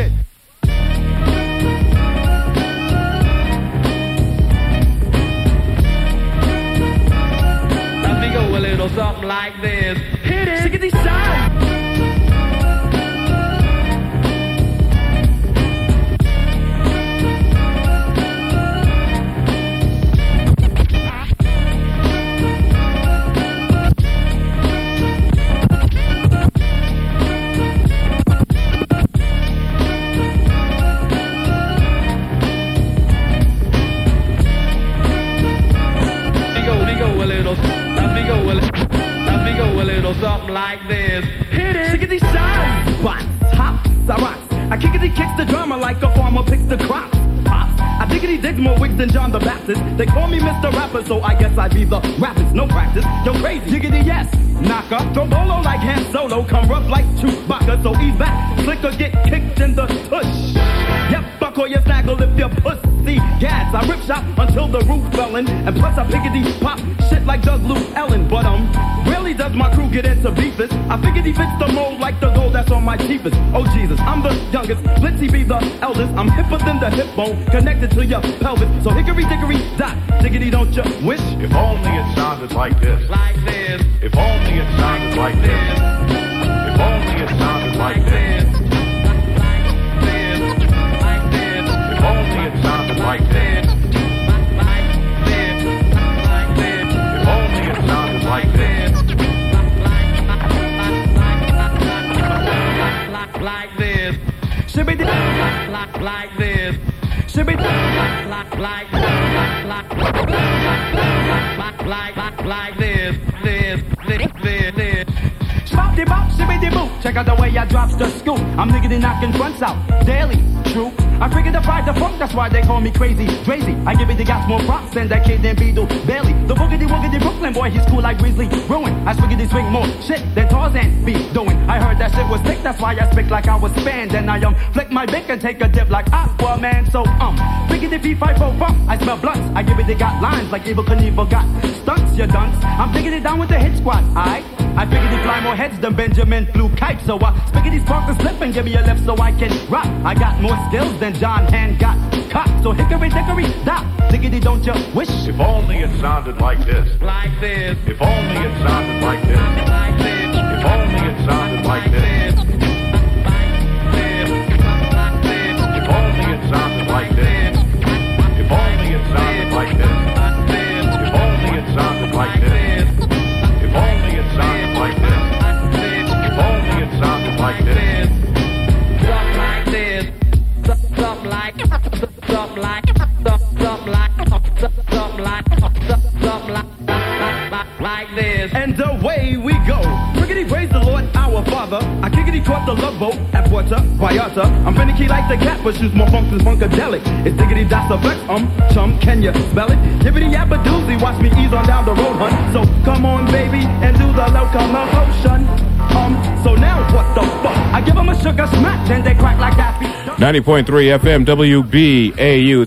Crazy. Crazy. I give it the gas more props than that kid named Beetle Bailey. The boogity woogity Brooklyn boy, he's cool like Grizzly. Ruin. I swiggity swing more shit than Tarzan be doing. I heard that shit was sick, that's why I speak like I was spanned. And I um flick my bick and take a dip like Aquaman. So um, biggity fee five four bump. I smell blunts. I give it the got lines like Evel Knievel got stunts, you dunce. I'm digging it down with the hit squad. I I figured he fly more heads than Benjamin flew kites. So I spiggity spark the slip and give me a lift so I can rock. I got more skills than John Hand got cocked. So hickory dickory stop. Diggity don't you wish? If only it sounded like this. Like this. If only it sounded like this. Like this. If only it sounded like this. If only it sounded like this. If only it sounded like this. If only it sounded like this. If only it sounded like this. If only it sounded like this. Something like this. Something like, something like, something like, something like, something like, like this. And away we go. Praise the Lord our Father. I kickity caught the love boat at Puerto Vallarta. I'm finicky like the cat, but she's more funk than funkadelic. It's diggity that's a flex, um, chum, can you spell it? Yippity yappa doozy, watch me ease on down the road, hun. So come on, baby, and do the locomotion. Um, so now what the fuck? I give 'em a sugar smack, then they crack like that. 90.3 FM WBAU.